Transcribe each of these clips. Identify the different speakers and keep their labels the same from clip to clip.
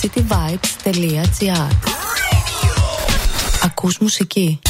Speaker 1: cityvibes.gr Ακούς μουσική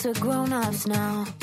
Speaker 2: us are grown ups now.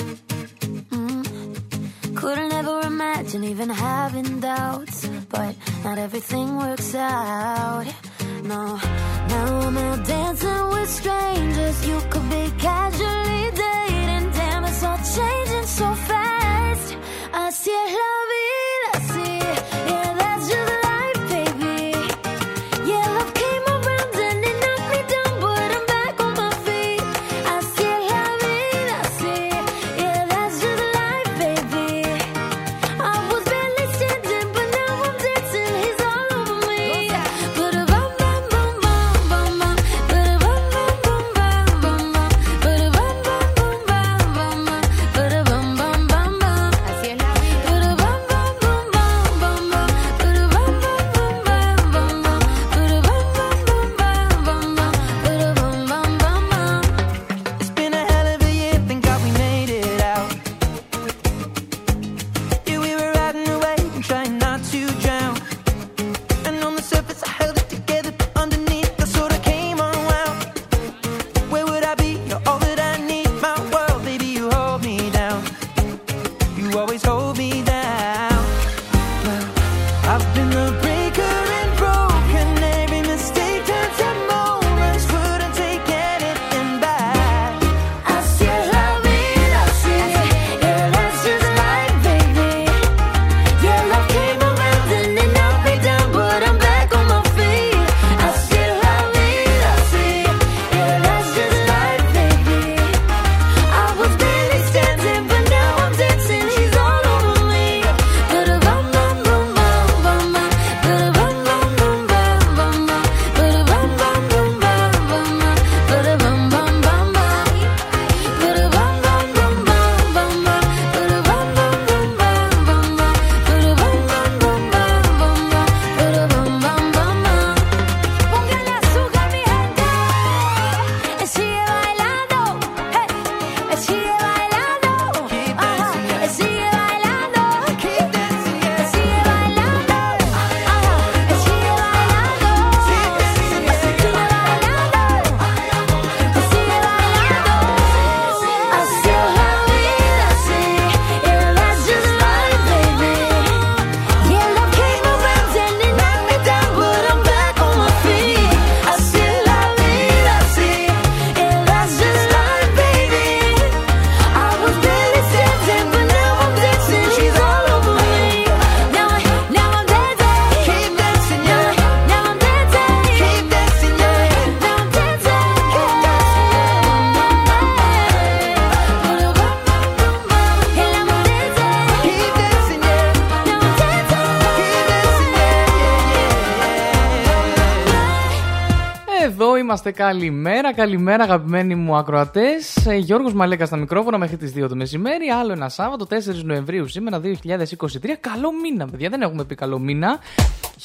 Speaker 3: Καλημέρα, καλημέρα αγαπημένοι μου ακροατές. Ε, Γιώργος Μαλέκα στα μικρόφωνα μέχρι τις 2 το μεσημέρι. Άλλο ένα Σάββατο, 4 Νοεμβρίου σήμερα, 2023. Καλό μήνα, παιδιά. Δεν έχουμε πει καλό μήνα.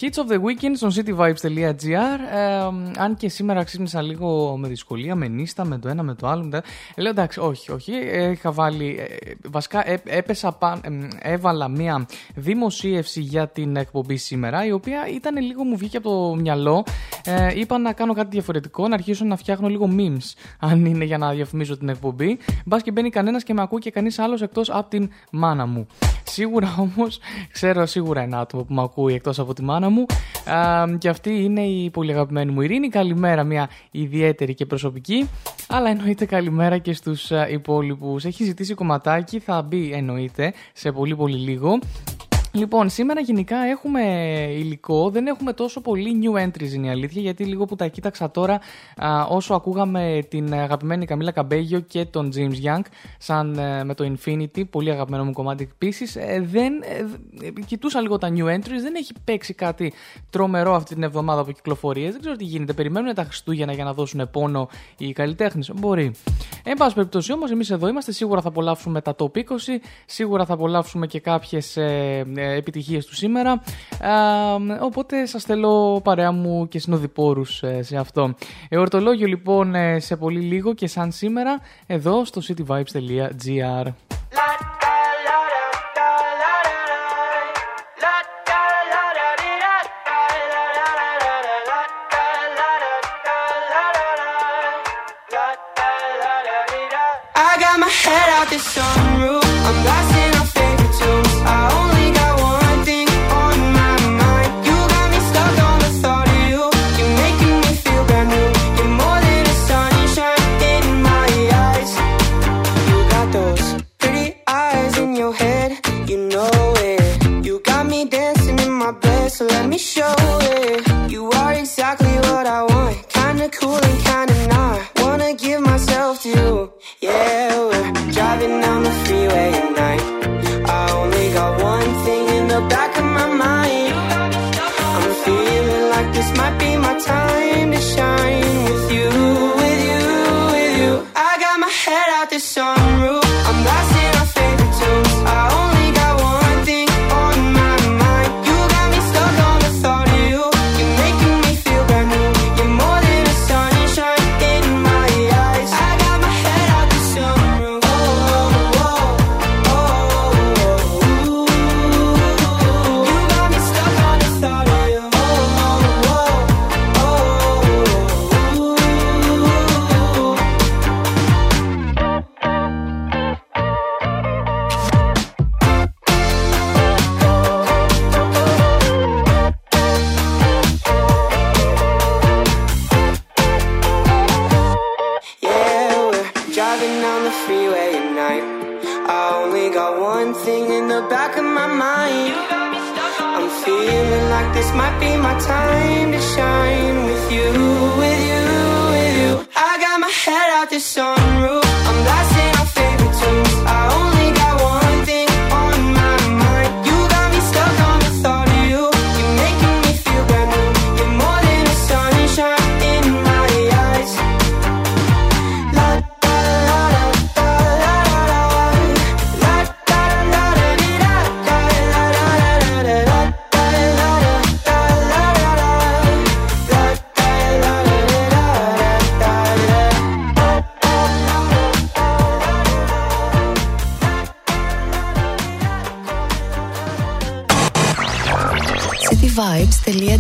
Speaker 3: Hits of the Weekend στο cityvibes.gr. Ε, αν και σήμερα ξύπνησα λίγο με δυσκολία, με νύστα, με το ένα, με το άλλο. Με Λέω εντάξει, όχι, όχι. Είχα βάλει. Ε, βασικά έπεσα παν, έβαλα μία δημοσίευση για την εκπομπή σήμερα, η οποία ήταν λίγο μου βγήκε από το μυαλό. Ε, είπα να κάνω κάτι διαφορετικό, να αρχίσω να φτιάχνω λίγο memes, αν είναι για να διαφημίζω την εκπομπή. Μπας και μπαίνει κανένας και με ακούει και κανείς άλλος εκτός από την μάνα μου. Σίγουρα όμως, ξέρω σίγουρα ένα άτομο που με ακούει εκτός από τη μάνα μου. Ε, και αυτή είναι η πολύ αγαπημένη μου Ειρήνη. Καλημέρα, μια ιδιαίτερη και προσωπική. Αλλά εννοείται καλημέρα και στους υπόλοιπους. Έχει ζητήσει κομματάκι, θα μπει εννοείται σε πολύ πολύ λίγο. Λοιπόν, σήμερα γενικά έχουμε υλικό, δεν έχουμε τόσο πολύ new entries είναι η αλήθεια, γιατί λίγο που τα κοίταξα τώρα, α, όσο ακούγαμε την αγαπημένη Καμίλα Καμπέγιο και τον James Young, σαν ε, με το Infinity, πολύ αγαπημένο μου κομμάτι επίσης, ε, δεν, ε, κοιτούσα λίγο τα new entries, δεν έχει παίξει κάτι τρομερό αυτή την εβδομάδα από κυκλοφορίε, δεν ξέρω τι γίνεται, περιμένουν τα Χριστούγεννα για να δώσουν πόνο οι καλλιτέχνες, μπορεί. Εν πάση περιπτώσει όμως, εμείς εδώ είμαστε, σίγουρα θα απολαύσουμε τα top 20, σίγουρα θα απολαύσουμε και κάποιες επιτυχίες του σήμερα. οπότε σας θέλω παρέα μου και συνοδοιπόρους ε, σε αυτό. Εορτολόγιο λοιπόν ε, σε πολύ λίγο και σαν σήμερα εδώ στο cityvibes.gr. I got me show it. You are exactly what I want. Kinda cool and kinda not. Wanna give myself to you. Yeah, we're driving down the freeway at night. I only got one thing in the back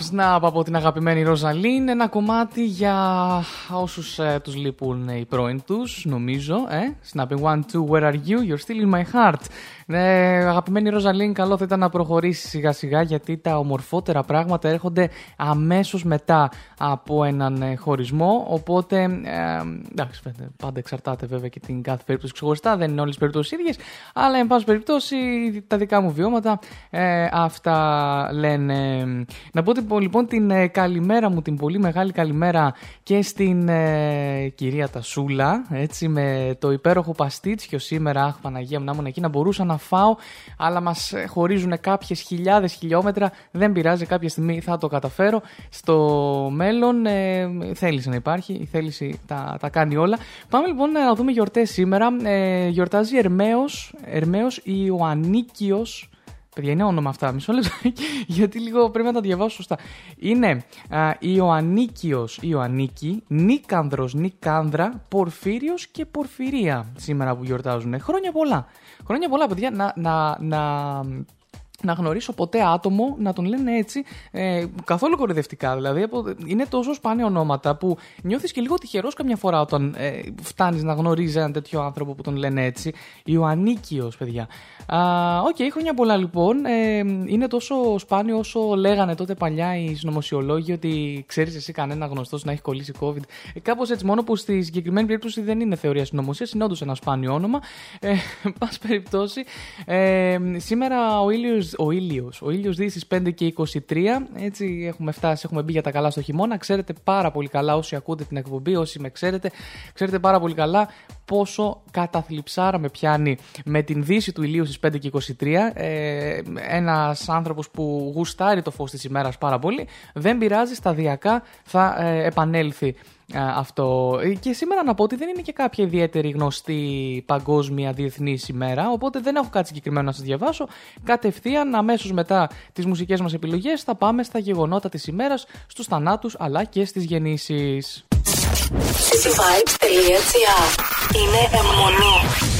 Speaker 4: Snap,
Speaker 5: snap από την αγαπημένη Ροζαλίν. Ένα κομμάτι για όσους ε, τους λείπουν οι πρώην τους, νομίζω. Ε; Snapping one, two, where are you? You're still in my heart. Ε, αγαπημένη Ροζαλίν, καλό θα ήταν να προχωρήσεις σιγά σιγά γιατί τα ομορφότερα πράγματα έρχονται αμέσως μετά από έναν ε, χωρισμό. Οπότε, ε, εντάξει, φαίνεται, πάντα εξαρτάται βέβαια και την κάθε περίπτωση ξεχωριστά, δεν είναι όλες τι περιπτώσεις ίδιες. Αλλά, εν πάση περιπτώσει, τα δικά μου βιώματα ε, αυτά λένε. Να πω την- λοιπόν την ε, καλημέρα μου, την πολύ μεγάλη καλημέρα και στην ε, κυρία Τασούλα, έτσι, με το υπέροχο παστίτσιο σήμερα. Αχ, Παναγία μου, να ήμουν εκεί να μπορούσα να φάω, αλλά μας χωρίζουν κάποιες χιλιάδες χιλιόμετρα. Δεν πειράζει, κάποια στιγμή θα το καταφέρω. Στο μέλλον ε, θέληση να υπάρχει, η θέληση τα, τα κάνει όλα. Πάμε λοιπόν να δούμε γιορτές σήμερα. Ε, γιορτάζει Ερμαίος, Ερμαίος Ιωαννίκιος Παιδιά, είναι όνομα αυτά. Μισό λεπτό. Γιατί λίγο πρέπει να τα διαβάσω σωστά. Είναι α, Ιωαννίκιος, Ιωαννίκη, Νίκανδρος, Νικάνδρα, Πορφύριος και Πορφυρία σήμερα που γιορτάζουν. Χρόνια πολλά. Χρόνια πολλά, παιδιά. Να, να, να, να γνωρίσω ποτέ άτομο να τον λένε έτσι ε, καθόλου κορυδευτικά. Δηλαδή απο- είναι τόσο σπάνια ονόματα που νιώθεις και λίγο τυχερός καμιά φορά όταν ε, φτάνεις να γνωρίζεις έναν τέτοιο άνθρωπο που τον λένε έτσι. Ιωαννίκιος, παιδιά. Α, Οκ, χρόνια πολλά λοιπόν. Ε, είναι τόσο σπάνιο όσο λέγανε τότε παλιά οι συνωμοσιολόγοι ότι ξέρεις εσύ κανένα γνωστός να έχει κολλήσει COVID. Ε, Κάπως έτσι, μόνο που στη συγκεκριμένη περίπτωση δεν είναι θεωρία συνωμοσία, είναι όντως ένα σπάνιο όνομα. Ε, εν πάση περιπτώσει, ε, σήμερα ο ήλιος ο ήλιος, ο ήλιος δύει στις 5 και 23, έτσι έχουμε φτάσει, έχουμε μπει για τα καλά στο χειμώνα. Ξέρετε πάρα πολύ καλά όσοι ακούτε την εκπομπή, όσοι με ξέρετε, ξέρετε πάρα πολύ καλά πόσο καταθλιψάρα με πιάνει με την δύση του ηλίου στις 5 και 23. Ε, ένας άνθρωπος που γουστάρει το φως της ημέρας πάρα πολύ, δεν πειράζει, σταδιακά θα ε, επανέλθει Α, αυτό. Ε, Και σήμερα να πω ότι δεν είναι και κάποια ιδιαίτερη γνωστή παγκόσμια διεθνής ημέρα, οπότε δεν έχω κάτι συγκεκριμένο να σας διαβάσω. Κατευθείαν, αμέσως μετά τις μουσικές μας επιλογές, θα πάμε στα γεγονότα της ημέρας, στους θανάτους αλλά και στις γεννήσεις.
Speaker 2: cityvibes.gr Είναι αιμονή.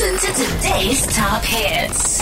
Speaker 4: Listen to today's top hits.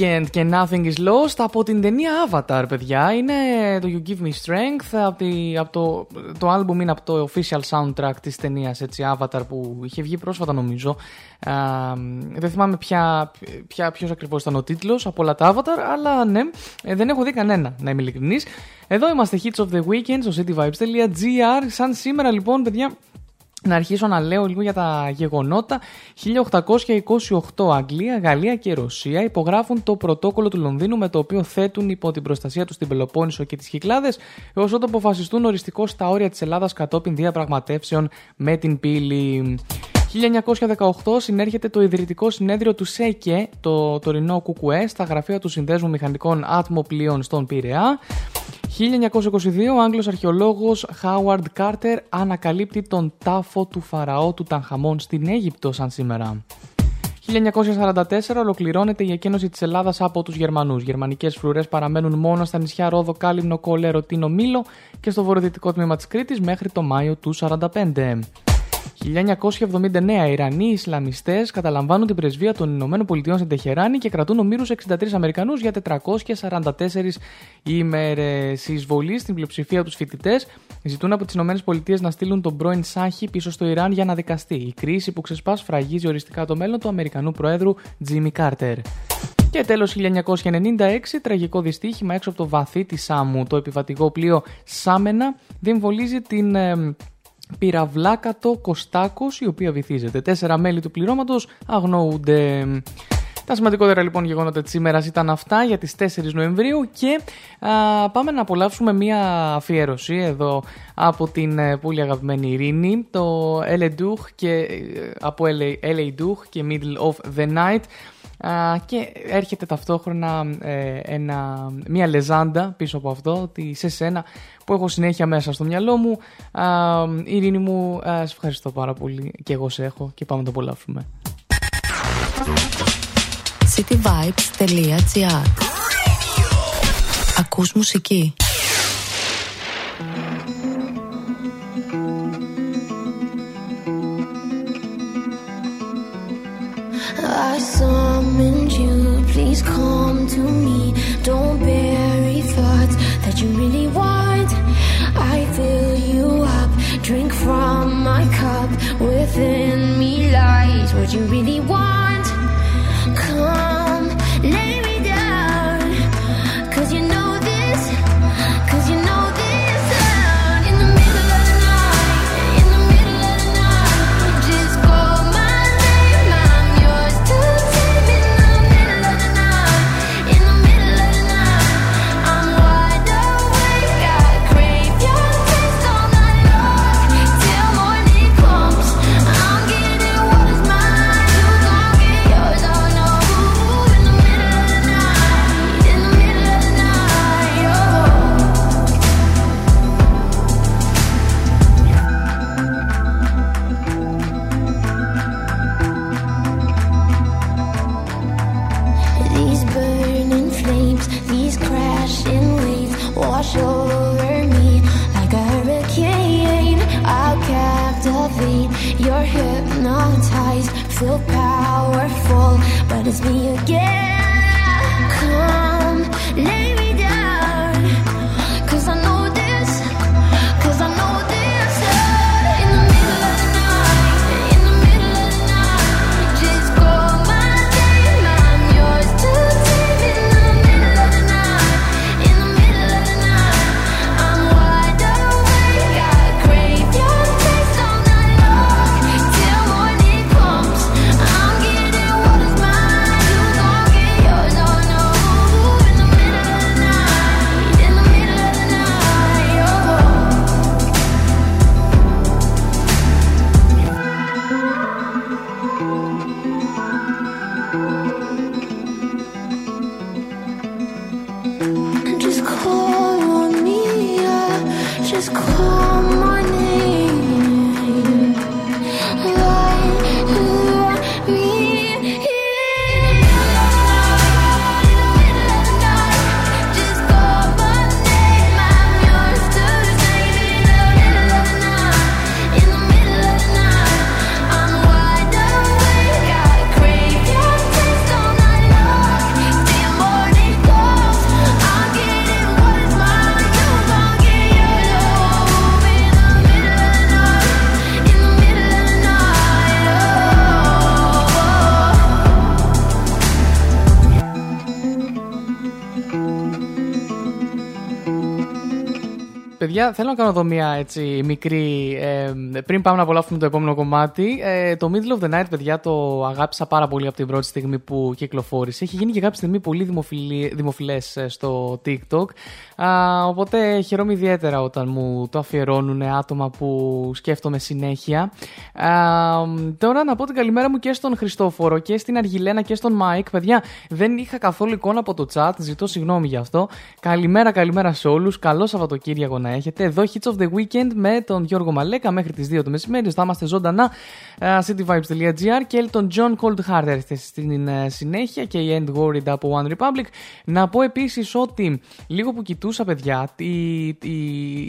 Speaker 5: Weekend και Nothing is Lost από την ταινία Avatar, παιδιά. Είναι το You Give Me Strength. Από, τη, από το, το album είναι από το official soundtrack της ταινίας έτσι, Avatar που είχε βγει πρόσφατα νομίζω. Α, δεν θυμάμαι ποια, ποια, ποιος ακριβώς ήταν ο τίτλος από όλα τα Avatar, αλλά ναι, ε, δεν έχω δει κανένα, να είμαι ειλικρινής. Εδώ είμαστε Hits of the Weekend στο cityvibes.gr. Σαν σήμερα λοιπόν, παιδιά, να αρχίσω να λέω λίγο για τα γεγονότα. 1828 Αγγλία, Γαλλία και Ρωσία υπογράφουν το πρωτόκολλο του Λονδίνου με το οποίο θέτουν υπό την προστασία τους την Πελοπόννησο και τις Κυκλάδες έως ότου αποφασιστούν οριστικό στα όρια της Ελλάδας κατόπιν διαπραγματεύσεων με την πύλη. 1918 συνέρχεται το ιδρυτικό συνέδριο του ΣΕΚΕ, το τωρινό ΚΚΕ, στα γραφεία του Συνδέσμου Μηχανικών Άτμοπλοίων στον Πειραιά. 1922 ο Άγγλος αρχαιολόγος Howard Carter ανακαλύπτει τον τάφο του Φαραώ του Τανχαμών στην Αίγυπτο σαν σήμερα. 1944 ολοκληρώνεται η εκένωση της Ελλάδας από τους Γερμανούς. Γερμανικές φρουρές παραμένουν μόνο στα νησιά Ρόδο, Κάλυμνο, Κολέρο, Τίνο, Μήλο και στο βορειοδυτικό τμήμα της Κρήτης μέχρι το Μάιο του 1945. 1979 Ιρανοί Ισλαμιστές καταλαμβάνουν την πρεσβεία των Ηνωμένων Πολιτειών στην Τεχεράνη και κρατούν ομήρους 63 Αμερικανούς για 444 ημέρες. Η εισβολή στην πλειοψηφία τους φοιτητές ζητούν από τις Ηνωμένες Πολιτείες να στείλουν τον πρώην Σάχη πίσω στο Ιράν για να δικαστεί. Η κρίση που ξεσπάς σφραγίζει οριστικά το μέλλον του Αμερικανού Προέδρου Τζίμι Κάρτερ. Και τέλος 1996, τραγικό δυστύχημα έξω από το βαθύ της Σάμου. Το επιβατικό πλοίο Σάμενα διεμβολίζει την ε, πυραυλάκατο Κωστάκος, η οποία βυθίζεται. Τέσσερα μέλη του πληρώματος αγνοούνται. Τα σημαντικότερα λοιπόν γεγονότα της σήμερα ήταν αυτά για τις 4 Νοεμβρίου και α, πάμε να απολαύσουμε μία αφιέρωση εδώ από την ε, πολύ αγαπημένη Ειρήνη, το LA Duch και, ε, από LA, LA Duch και Middle of the Night. Α, και έρχεται ταυτόχρονα ε, ένα, μια λεζάντα πίσω από αυτό, ότι σε σένα που έχω συνέχεια μέσα στο μυαλό μου. Α, Ειρήνη μου, α, σε ευχαριστώ πάρα πολύ και εγώ σε έχω και πάμε να το απολαύσουμε.
Speaker 6: cityvibes.gr Ακούς μουσική.
Speaker 2: I summoned you, please come to me. Don't bury thoughts that you really want. Fill you up, drink from my cup. Within me lies what you really want. Come, feel powerful, but it's me again. Come, lay
Speaker 5: Παιδιά, θέλω να κάνω εδώ μια έτσι μικρή. Ε, πριν πάμε να απολαύσουμε το επόμενο κομμάτι. Ε, το Middle of the Night, παιδιά, το αγάπησα πάρα πολύ από την πρώτη στιγμή που κυκλοφόρησε. Έχει γίνει και κάποια στιγμή πολύ δημοφιλές στο TikTok. Α, οπότε χαιρόμαι ιδιαίτερα όταν μου το αφιερώνουν άτομα που σκέφτομαι συνέχεια. Α, τώρα να πω την καλημέρα μου και στον Χριστόφορο και στην Αργιλένα και στον Μάικ. Παιδιά, δεν είχα καθόλου εικόνα από το chat. Ζητώ συγγνώμη γι' αυτό. Καλημέρα, καλημέρα σε όλους. Καλό Σαββατοκύριακο να έχετε. Εδώ Hits of the Weekend με τον Γιώργο Μαλέκα μέχρι τις 2 το μεσημέρι. Θα είμαστε ζωντανά. ε, cityvibes.gr και τον John Coldheart έρχεται στην ε, συνέχεια και η End Worried από One Republic. Να πω επίσης ότι λίγο που κοιτούσα, παιδιά, η, η,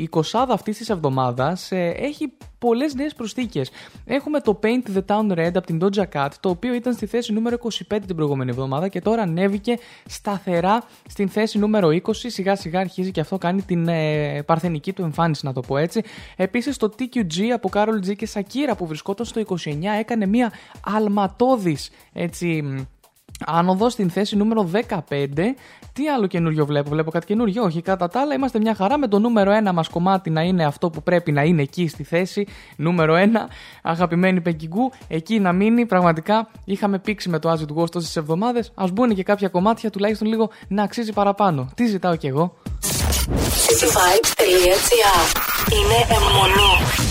Speaker 5: η κοσάδα αυτής της εβδομάδας έχει πολλές νέες προσθήκες. Έχουμε το Paint the Town Red από την Doja Cat, το οποίο ήταν στη θέση νούμερο 25 την προηγούμενη εβδομάδα και τώρα ανέβηκε σταθερά στην θέση νούμερο 20. Σιγά σιγά αρχίζει και αυτό κάνει την ε, παρθενική του εμφάνιση, να το πω έτσι. Επίσης το TQG από Carol G και Shakira που βρισκόταν στο 29 έκανε μια αλματώδης έτσι μ, Άνοδος στην θέση νούμερο 15. Τι άλλο καινούριο βλέπω, βλέπω κάτι καινούριο; Όχι, κατά τα άλλα είμαστε μια χαρά με το νούμερο 1 μας κομμάτι να είναι αυτό που πρέπει να είναι εκεί στη θέση. Νούμερο 1, αγαπημένη Πεκκιγκού, εκεί να μείνει. Πραγματικά είχαμε πήξει με το As It Was τόσες εβδομάδες. Α μπουν και κάποια κομμάτια τουλάχιστον λίγο να αξίζει παραπάνω. Τι ζητάω κι εγώ;
Speaker 7: cityvibes.gr Είναι αιμονή.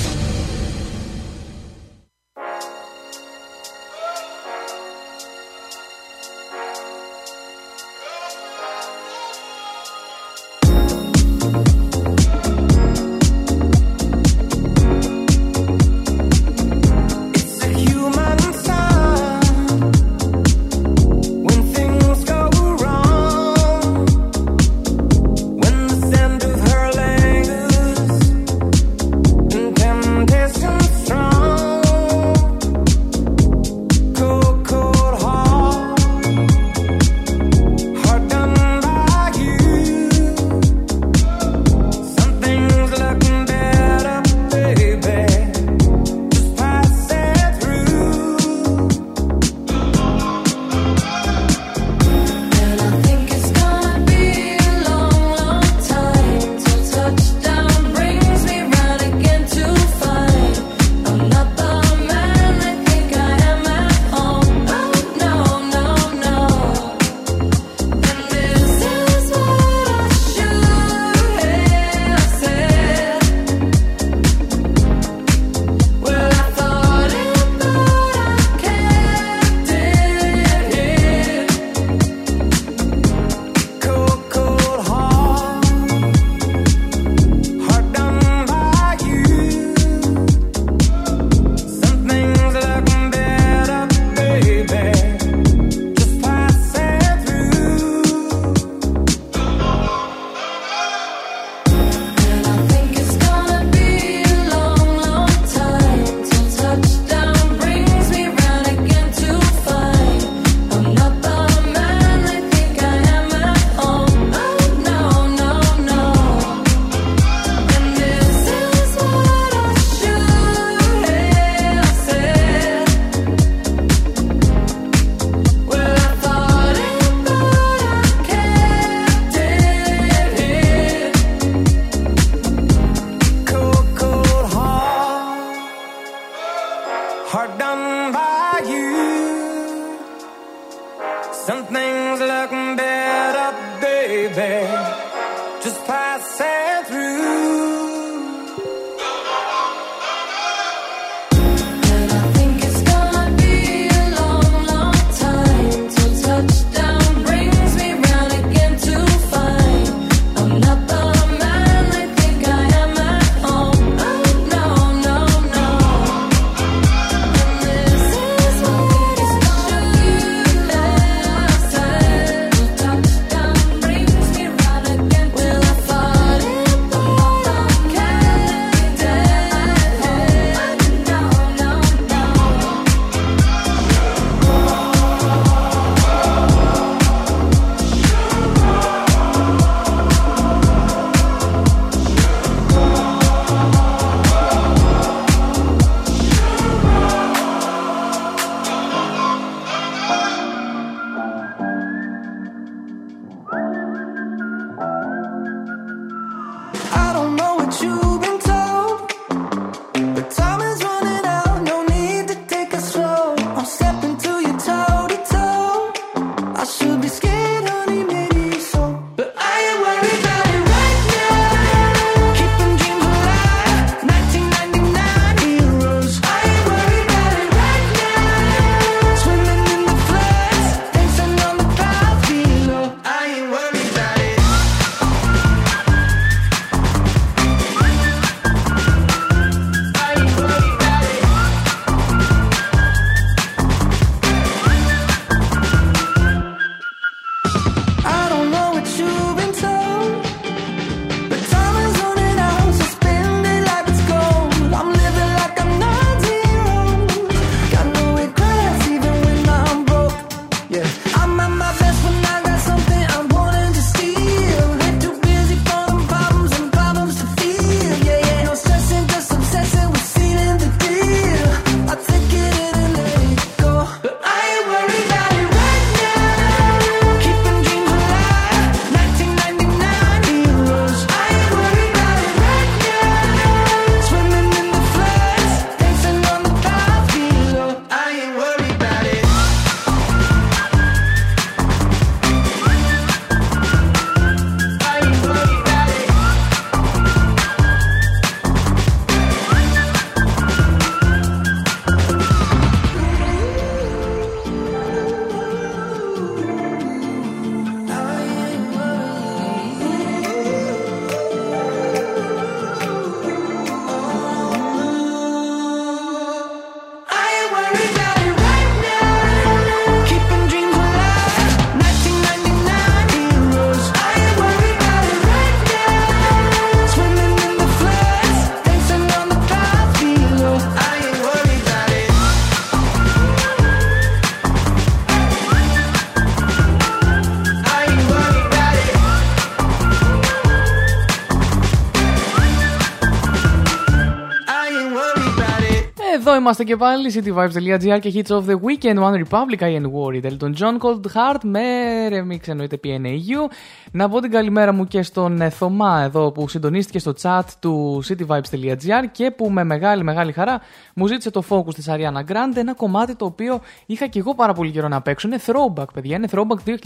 Speaker 5: Είμαστε και πάλι, cityvibes.gr και hits of the weekend, One Republic, I am worried. Elton John, Cold Heart, με remix εννοείται PNAU. Να πω την καλημέρα μου και στον ε, Θωμά εδώ που συντονίστηκε στο chat του cityvibes.gr και που με μεγάλη μεγάλη χαρά μου ζήτησε το focus της Ariana Grande, ένα κομμάτι το οποίο είχα και εγώ πάρα πολύ καιρό να παίξω. Είναι throwback, παιδιά, είναι throwback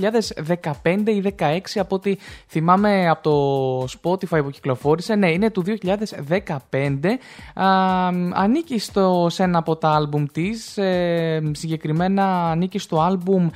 Speaker 5: 2015 ή 16 από ό,τι θυμάμαι από το Spotify που κυκλοφόρησε. Ναι, είναι του 2015. Α, ανήκει στο, σε ένα από τα άλμπουμ της, ε, συγκεκριμένα ανήκει στο άλμπουμ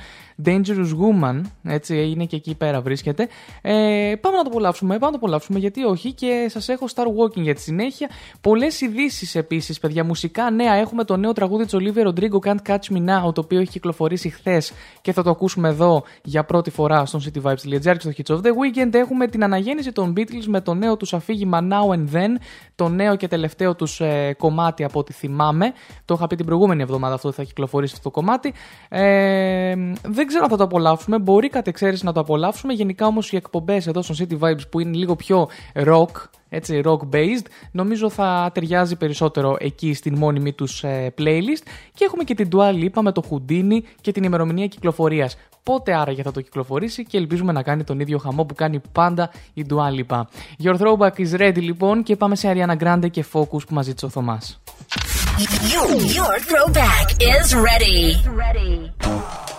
Speaker 5: Dangerous Woman, έτσι είναι και εκεί πέρα βρίσκεται. Ε, πάμε να το απολαύσουμε, πάμε να το απολαύσουμε γιατί όχι και σας έχω Star Walking για τη συνέχεια. Πολλές ειδήσεις επίσης παιδιά, μουσικά νέα. Έχουμε το νέο τραγούδι της Olivia Rodrigo Can't Catch Me Now, το οποίο έχει κυκλοφορήσει χθες και θα το ακούσουμε εδώ για πρώτη φορά στον cityvibes.gr και στο Hits of the Weekend. Έχουμε την αναγέννηση των Beatles με το νέο τους αφήγημα Now and Then, το νέο και τελευταίο τους ε, κομμάτι από ό,τι θυμάμαι. Το είχα πει την προηγούμενη εβδομάδα αυτό θα κυκλοφορήσει αυτό το κομμάτι. Ε, δεν ξέρω αν θα το απολαύσουμε. Μπορεί κατ' εξαίρεση να το απολαύσουμε. Γενικά όμως οι εκπομπές εδώ στο City Vibes που είναι λίγο πιο rock, έτσι, rock based, νομίζω θα ταιριάζει περισσότερο εκεί στην μόνιμη τους ε, playlist. Και έχουμε και την Dua Lipa με το Houdini και την ημερομηνία κυκλοφορίας. Πότε άραγε θα το κυκλοφορήσει και ελπίζουμε να κάνει τον ίδιο χαμό που κάνει πάντα η Dua Lipa. Your throwback is ready λοιπόν και πάμε σε Ariana Grande και Focus που μας ζήτησε ο Θωμάς.
Speaker 6: Your, your throwback is ready.
Speaker 2: I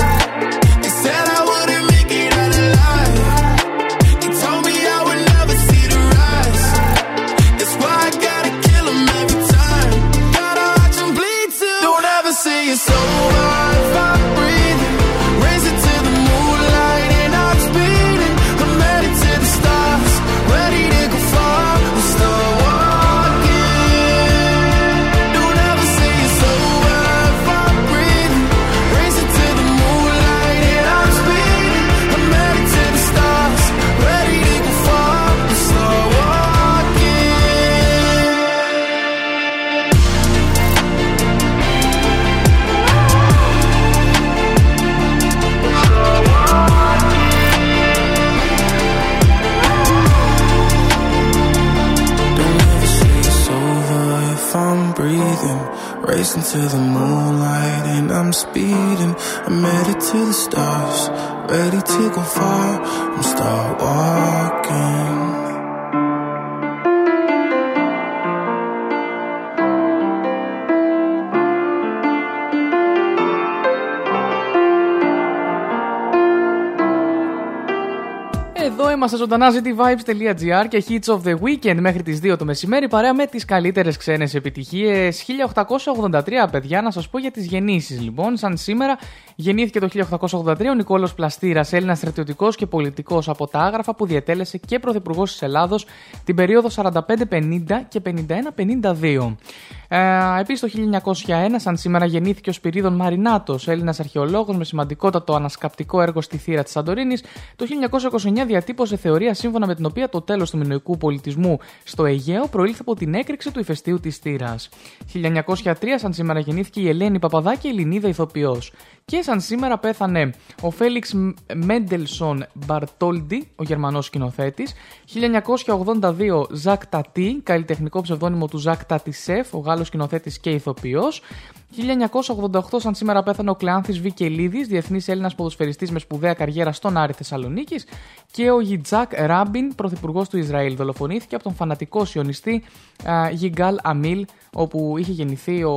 Speaker 8: To the moonlight and I'm speeding. I'm headed to the stars, ready to go far.
Speaker 5: Εδώ είμαστε ζωντανά cityvibes.gr και hits of the weekend μέχρι τις 2 το μεσημέρι παρέα με τις καλύτερες ξένες επιτυχίες. 1883 παιδιά να σας πω για τις γεννήσεις λοιπόν. Σαν σήμερα γεννήθηκε το 1883 ο Νικόλος Πλαστήρας Έλληνας στρατιωτικός και πολιτικός από τα άγραφα που διετέλεσε και πρωθυπουργός της Ελλάδος την περίοδο 45-50 και 51-52 ε, Επίσης το 1901, σαν σήμερα, γεννήθηκε ο Σπυρίδων Μαρινάτος, Έλληνας αρχαιολόγος με σημαντικότατο ανασκαπτικό έργο στη θύρα της Σαντορίνη. Το 1929 διατύπωσε θεωρία σύμφωνα με την οποία το τέλος του μινοϊκού πολιτισμού στο Αιγαίο προήλθε από την έκρηξη του ηφαιστείου της θύρα. 1903, σαν σήμερα, γεννήθηκε η Ελένη Παπαδάκη, Ελληνίδα ηθοποιός. Και σαν σήμερα πέθανε ο Φέλιξ Μέντελσον Μπαρτόλντι, ο Γερμανός σκηνοθέτης. 1982 Ζακ Τατί, καλλιτεχνικό ψευδόνυμο του Ζακ Τατισεφ, ο Γάλλος σκηνοθέτης και ηθοποιός. 1988 σαν σήμερα πέθανε ο Κλεάνθης Βικελίδης, διεθνής Έλληνας ποδοσφαιριστής με σπουδαία καριέρα στον Άρη Θεσσαλονίκης. Και ο Γιτζάκ Ράμπιν, πρωθυπουργός του Ισραήλ, δολοφονήθηκε από τον φανατικό σιωνιστή α, Γιγκάλ Αμίλ, όπου είχε γεννηθεί ο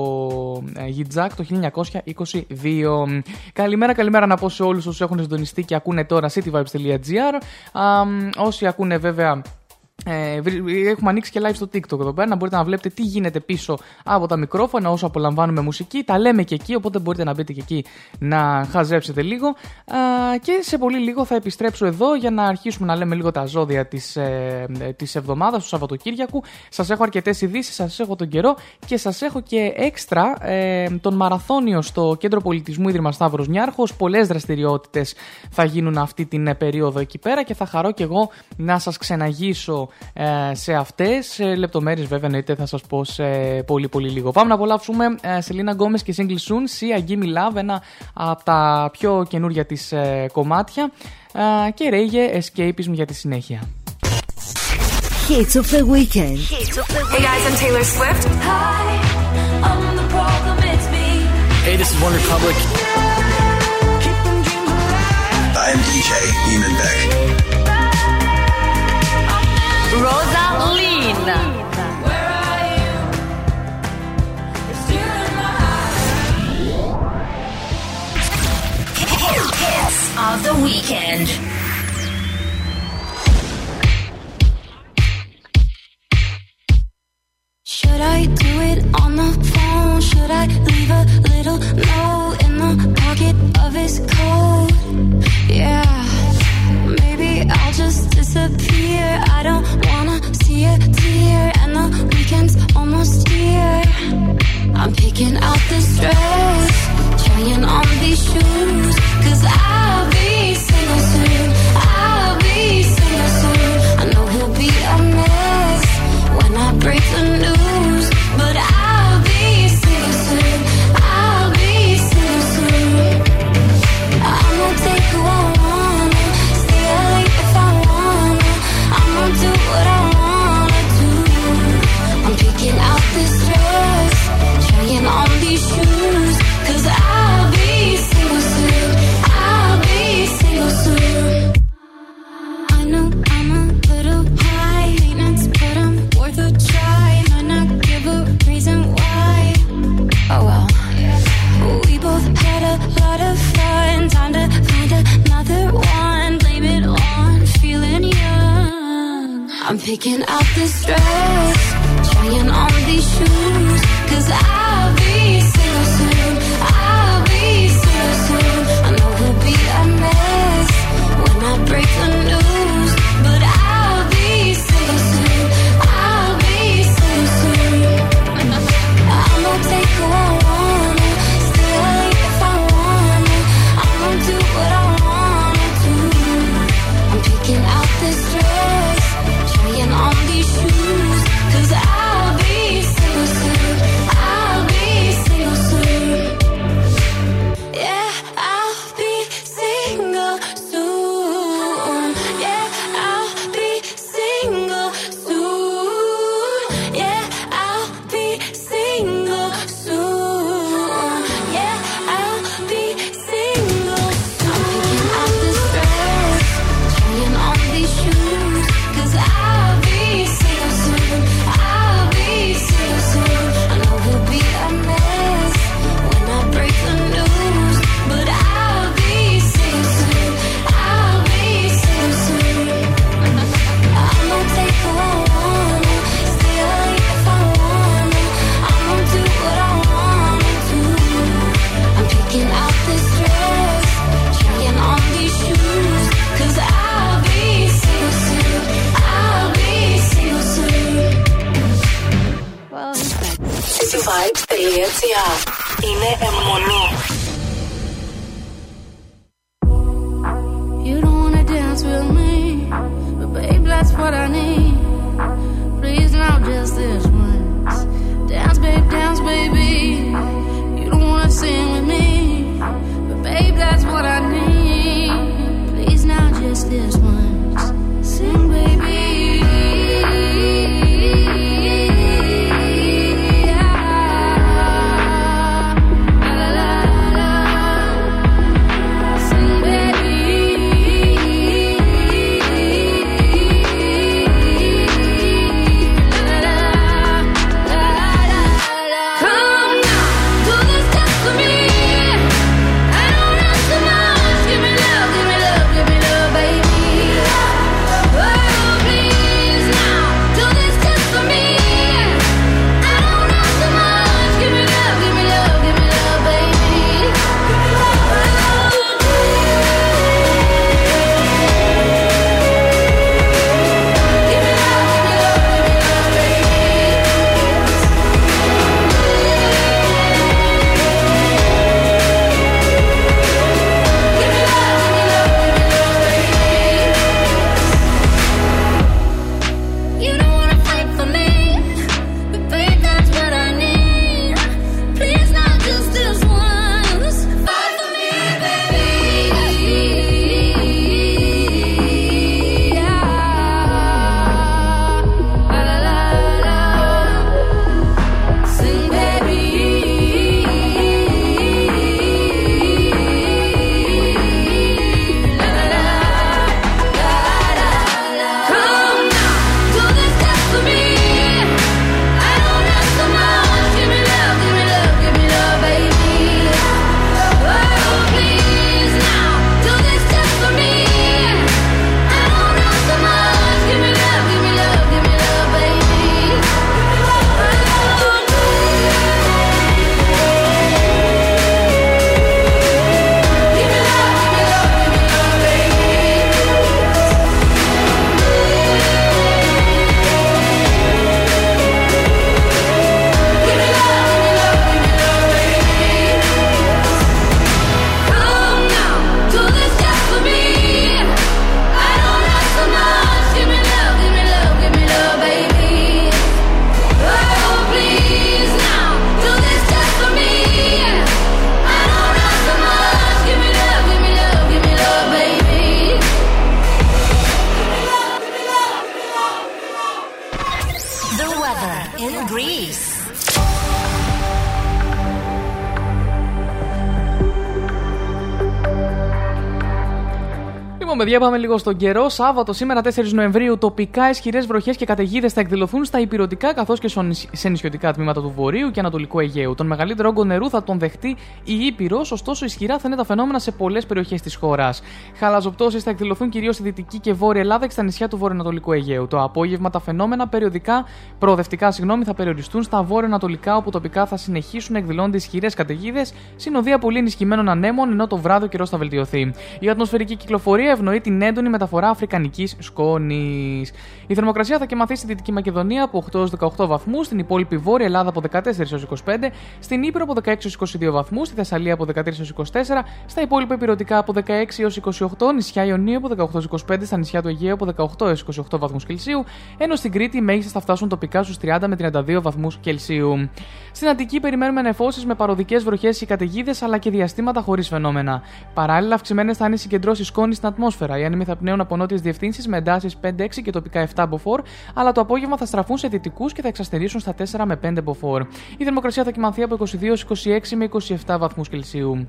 Speaker 5: ε, Γιτζάκ το 1922. Καλημέρα, καλημέρα να πω σε όλους όσους έχουν συντονιστεί και ακούνε τώρα cityvibes.gr. Α, μ, Όσοι ακούνε βέβαια ε, βρι- έχουμε ανοίξει και live στο TikTok εδώ πέρα να μπορείτε να βλέπετε τι γίνεται πίσω από τα μικρόφωνα όσο απολαμβάνουμε μουσική. Τα λέμε και εκεί, οπότε μπορείτε να μπείτε και εκεί να χαζέψετε λίγο. Α, και σε πολύ λίγο θα επιστρέψω εδώ για να αρχίσουμε να λέμε λίγο τα ζώδια της, ε, ε, της εβδομάδας του Σαββατοκύριακου. Σας έχω αρκετές ειδήσεις, σας έχω τον καιρό και σας έχω και έξτρα ε, τον μαραθώνιο στο Κέντρο Πολιτισμού Ίδρυμα Σταύρος Νιάρχος. Πολλές δραστηριότητες θα γίνουν αυτή την ε, περίοδο εκεί πέρα και θα χαρώ και εγώ να σας ξεναγήσω ε, σε αυτές. λεπτομέρειες βέβαια εννοείται θα σας πω σε πολύ πολύ λίγο. Πάμε να απολαύσουμε ε, Σελίνα Γκόμες και Single Soon, Sia Gimme Love, ένα από τα πιο καινούργια της ε, κομμάτια. Και Ρέγε Escapism για τη συνέχεια.
Speaker 2: Green.
Speaker 6: Hits of the weekend.
Speaker 2: Should I do it on the phone? Should I leave a little note in the pocket of his coat? Yeah, maybe I'll just disappear. I don't tear, tear, and the weekend's almost here. I'm picking out this dress, trying on these shoes, cause I've Taking out the
Speaker 5: stress. Παιδιά, πάμε λίγο στον καιρό. Σάββατο, σήμερα 4 Νοεμβρίου, τοπικά ισχυρές βροχές και καταιγίδες θα εκδηλωθούν στα υπηρετικά καθώς και σε νησιωτικά τμήματα του Βορείου και Ανατολικού Αιγαίου. Τον μεγαλύτερο όγκο νερού θα τον δεχτεί η Ήπειρος, ωστόσο ισχυρά θα είναι τα φαινόμενα σε πολλές περιοχές της χώρας. Χαλαζοπτώσεις θα εκδηλωθούν κυρίως στη δυτική και βόρεια Ελλάδα και στα νησιά του Βορειοανατολικού Αιγαίου. Το απόγευμα τα φαινόμενα περιοδικά, προοδευτικά συγγνώμη, θα περιοριστούν στα βόρεια-ανατολικά, όπου τοπικά θα συνεχίσουν να εκδηλώνονται ισχυρές καταιγίδες, συνοδεία πολύ ενισχυμένων ανέμων, ενώ το βράδυ ο καιρός θα βελτιωθεί. Η ατμοσφαιρική κυκλοφορία ευνοεί την έντονη μεταφορά αφρικανικής σκόνης. Η θερμοκρασία θα κυμαθεί στη Δυτική Μακεδονία από 8 έως 18 βαθμούς, στην υπόλοιπη Βόρεια Ελλάδα από 14 έως 25, στην Ήπειρο από 16 έως 22 βαθμούς, στη Θεσσαλία από 13 έως 24, στα υπόλοιπα υπηρετικά από 16 έως 28, νησιά Ιωνίου από 18 έως 25, στα νησιά του Αιγαίου από 18 έως 28 βαθμούς Κελσίου, ενώ στην Κρήτη οι μέγιστες θα φτάσουν τοπικά στους 30 με 32 βαθμούς Κελσίου. Στην Αττική περιμένουμε νεφώσεις με παροδικές βροχές ή καταιγίδες αλλά και διαστήματα χωρίς φαινόμενα. Παράλληλα, αυξημένες θα είναι οι συγκεντρώσεις σκόνης στην ατμόσφαιρα. Οι άνεμοι θα πνέουν από νότιες διευθύνσεις με εντάσεις 5-6 και τοπικά 7 μποφόρ, αλλά το απόγευμα θα στραφούν σε δυτικούς και θα εξαστερήσουν στα 4 με 5 μποφόρ. Η θερμοκρασία θα κοιμανθεί από 22 26 με 27 βαθμούς Κελσίου.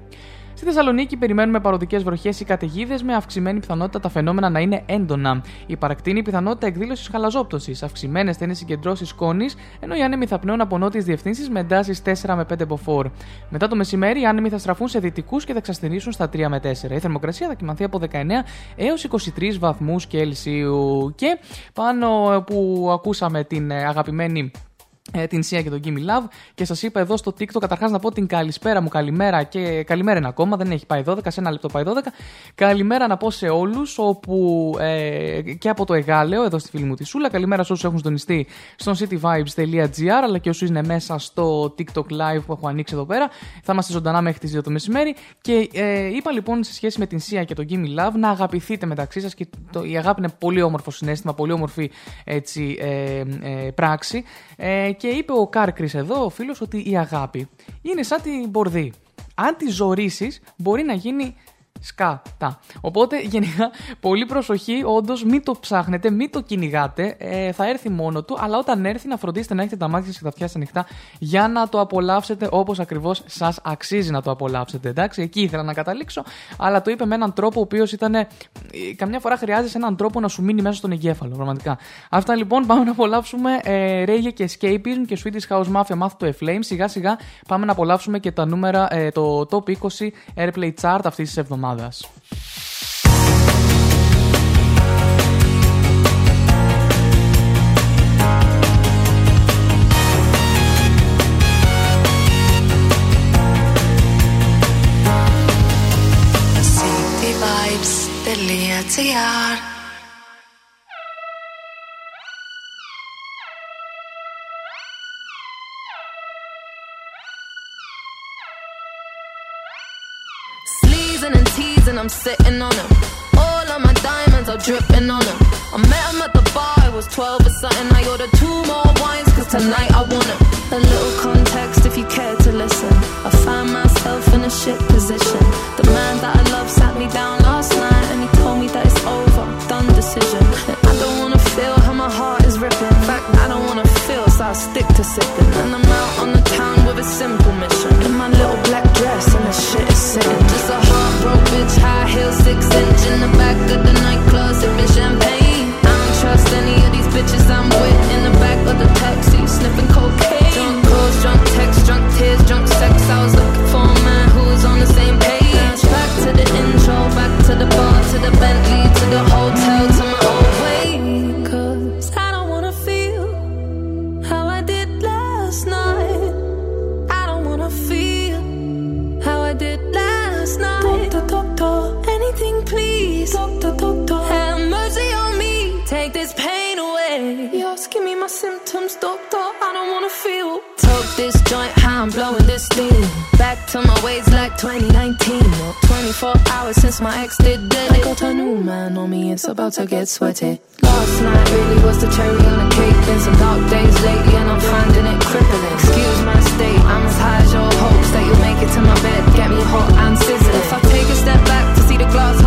Speaker 5: Στη Θεσσαλονίκη περιμένουμε παροδικές βροχές ή καταιγίδες με αυξημένη πιθανότητα τα φαινόμενα να είναι έντονα. Η παρακτήνη πιθανότητα εκδήλωσης χαλαζόπτωσης. Αυξημένες θα είναι συγκεντρώσεις σκόνης, ενώ οι άνεμοι θα πνέουν από νότιες διευθύνσεις με εντάσεις 4 με 5 μποφόρ. Μετά το μεσημέρι, οι άνεμοι θα στραφούν σε δυτικούς και θα εξασθενήσουν στα 3 με 4. Η θερμοκρασία θα κοιμανθεί από 19 έως 23 βαθμούς Κελσίου. Και πάνω που ακούσαμε την ε, αγαπημένη ε, την Σία και τον Gimme Love και σας είπα εδώ στο TikTok καταρχάς να πω την καλησπέρα μου, καλημέρα και καλημέρα είναι ακόμα, δεν έχει πάει 12, σε ένα λεπτό πάει 12. Καλημέρα να πω σε όλους, όπου ε, και από το Εγάλεο, εδώ στη φίλη μου τη Σούλα. Καλημέρα σε όσους έχουν συντονιστεί στο cityvibes.gr αλλά και όσου είναι μέσα στο TikTok live που έχω ανοίξει εδώ πέρα. Θα είμαστε ζωντανά μέχρι τις 2 το μεσημέρι. Και ε, είπα λοιπόν σε σχέση με την Σία και τον Gimme Love να αγαπηθείτε μεταξύ σας και το, η αγάπη είναι πολύ όμορφο συνέστημα, πολύ όμορφη έτσι, ε, ε, πράξη. Ε, και είπε ο Κάρκρι εδώ, ο φίλος, ότι η αγάπη είναι σαν την μπορδί. Αν τη ζωρίσεις, μπορεί να γίνει σκάτα. Οπότε γενικά πολύ προσοχή, όντως μην το ψάχνετε, μην το κυνηγάτε. Ε, θα έρθει μόνο του, αλλά όταν έρθει να φροντίσετε να έχετε τα μάτια και τα αυτιά ανοιχτά για να το απολαύσετε όπως ακριβώς σας αξίζει να το απολαύσετε. Εντάξει, εκεί ήθελα να καταλήξω, αλλά το είπε με έναν τρόπο ο οποίος ήταν. ε, Καμιά φορά χρειάζεσαι έναν τρόπο να σου μείνει μέσα στον εγκέφαλο, πραγματικά. Αυτά λοιπόν, πάμε να απολαύσουμε ε, Reggae και Escapism και Swedish House Mafia Math to a Flame. Σιγά σιγά πάμε να απολαύσουμε και τα νούμερα, ε, το top 20 Airplay Chart αυτής της
Speaker 4: εβδομάδας.
Speaker 9: llamadas. City vibes, I'm sitting on him. All of my diamonds are dripping on him. I met him at the bar, it was 12 or something. I ordered two more wines, cause tonight I want him. A little context if you care to listen. I find myself in a shit position. The man that I love sat me down last night and he told me that it's over, done decision. I stick to sipping. And I'm out on the town with a simple mission. In my little black dress and the shit is sitting. Just a heartbroken bitch, high heel, six inch in the back of the nightclub, sipping champagne. I don't trust any of these bitches I'm with in the back of the taxi, sniffing cocaine. About to get sweaty. Last night really was the cherry on the cake. Been some dark days lately, and I'm finding it crippling. Excuse my state, I'm as high as your hopes that you'll make it to my bed. Get me hot and sizzling. If I take a step back to see the glass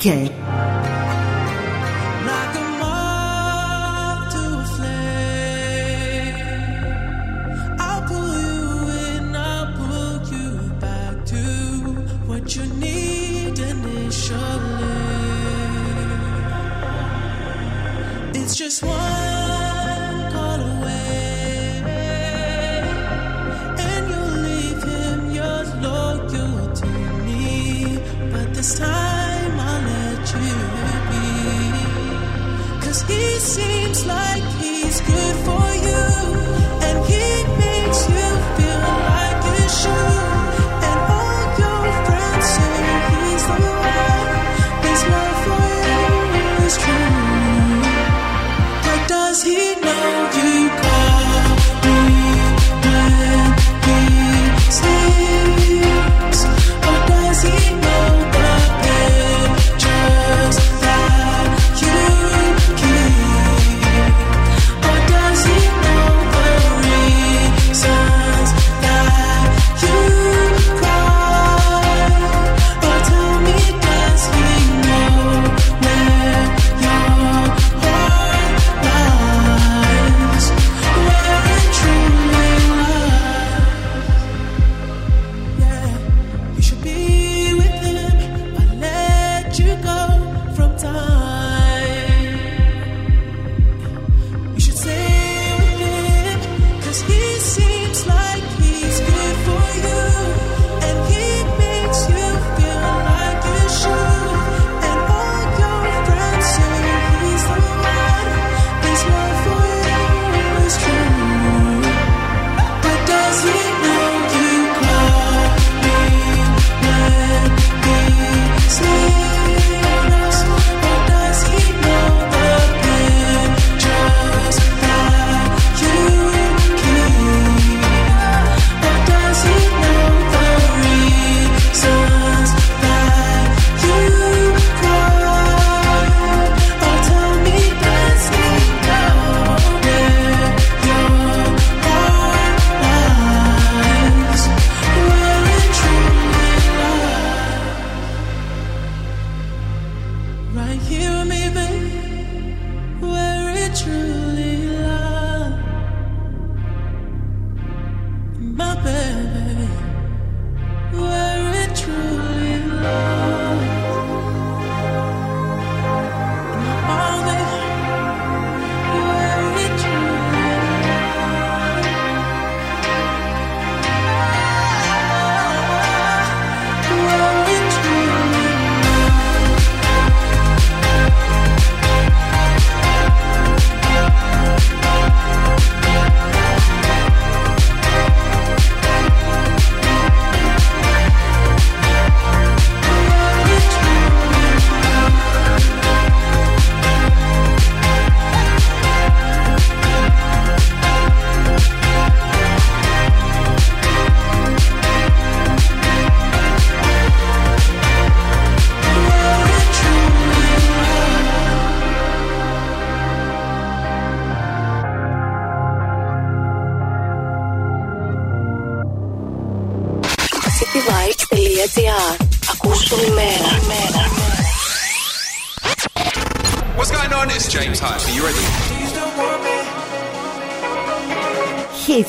Speaker 10: Okay.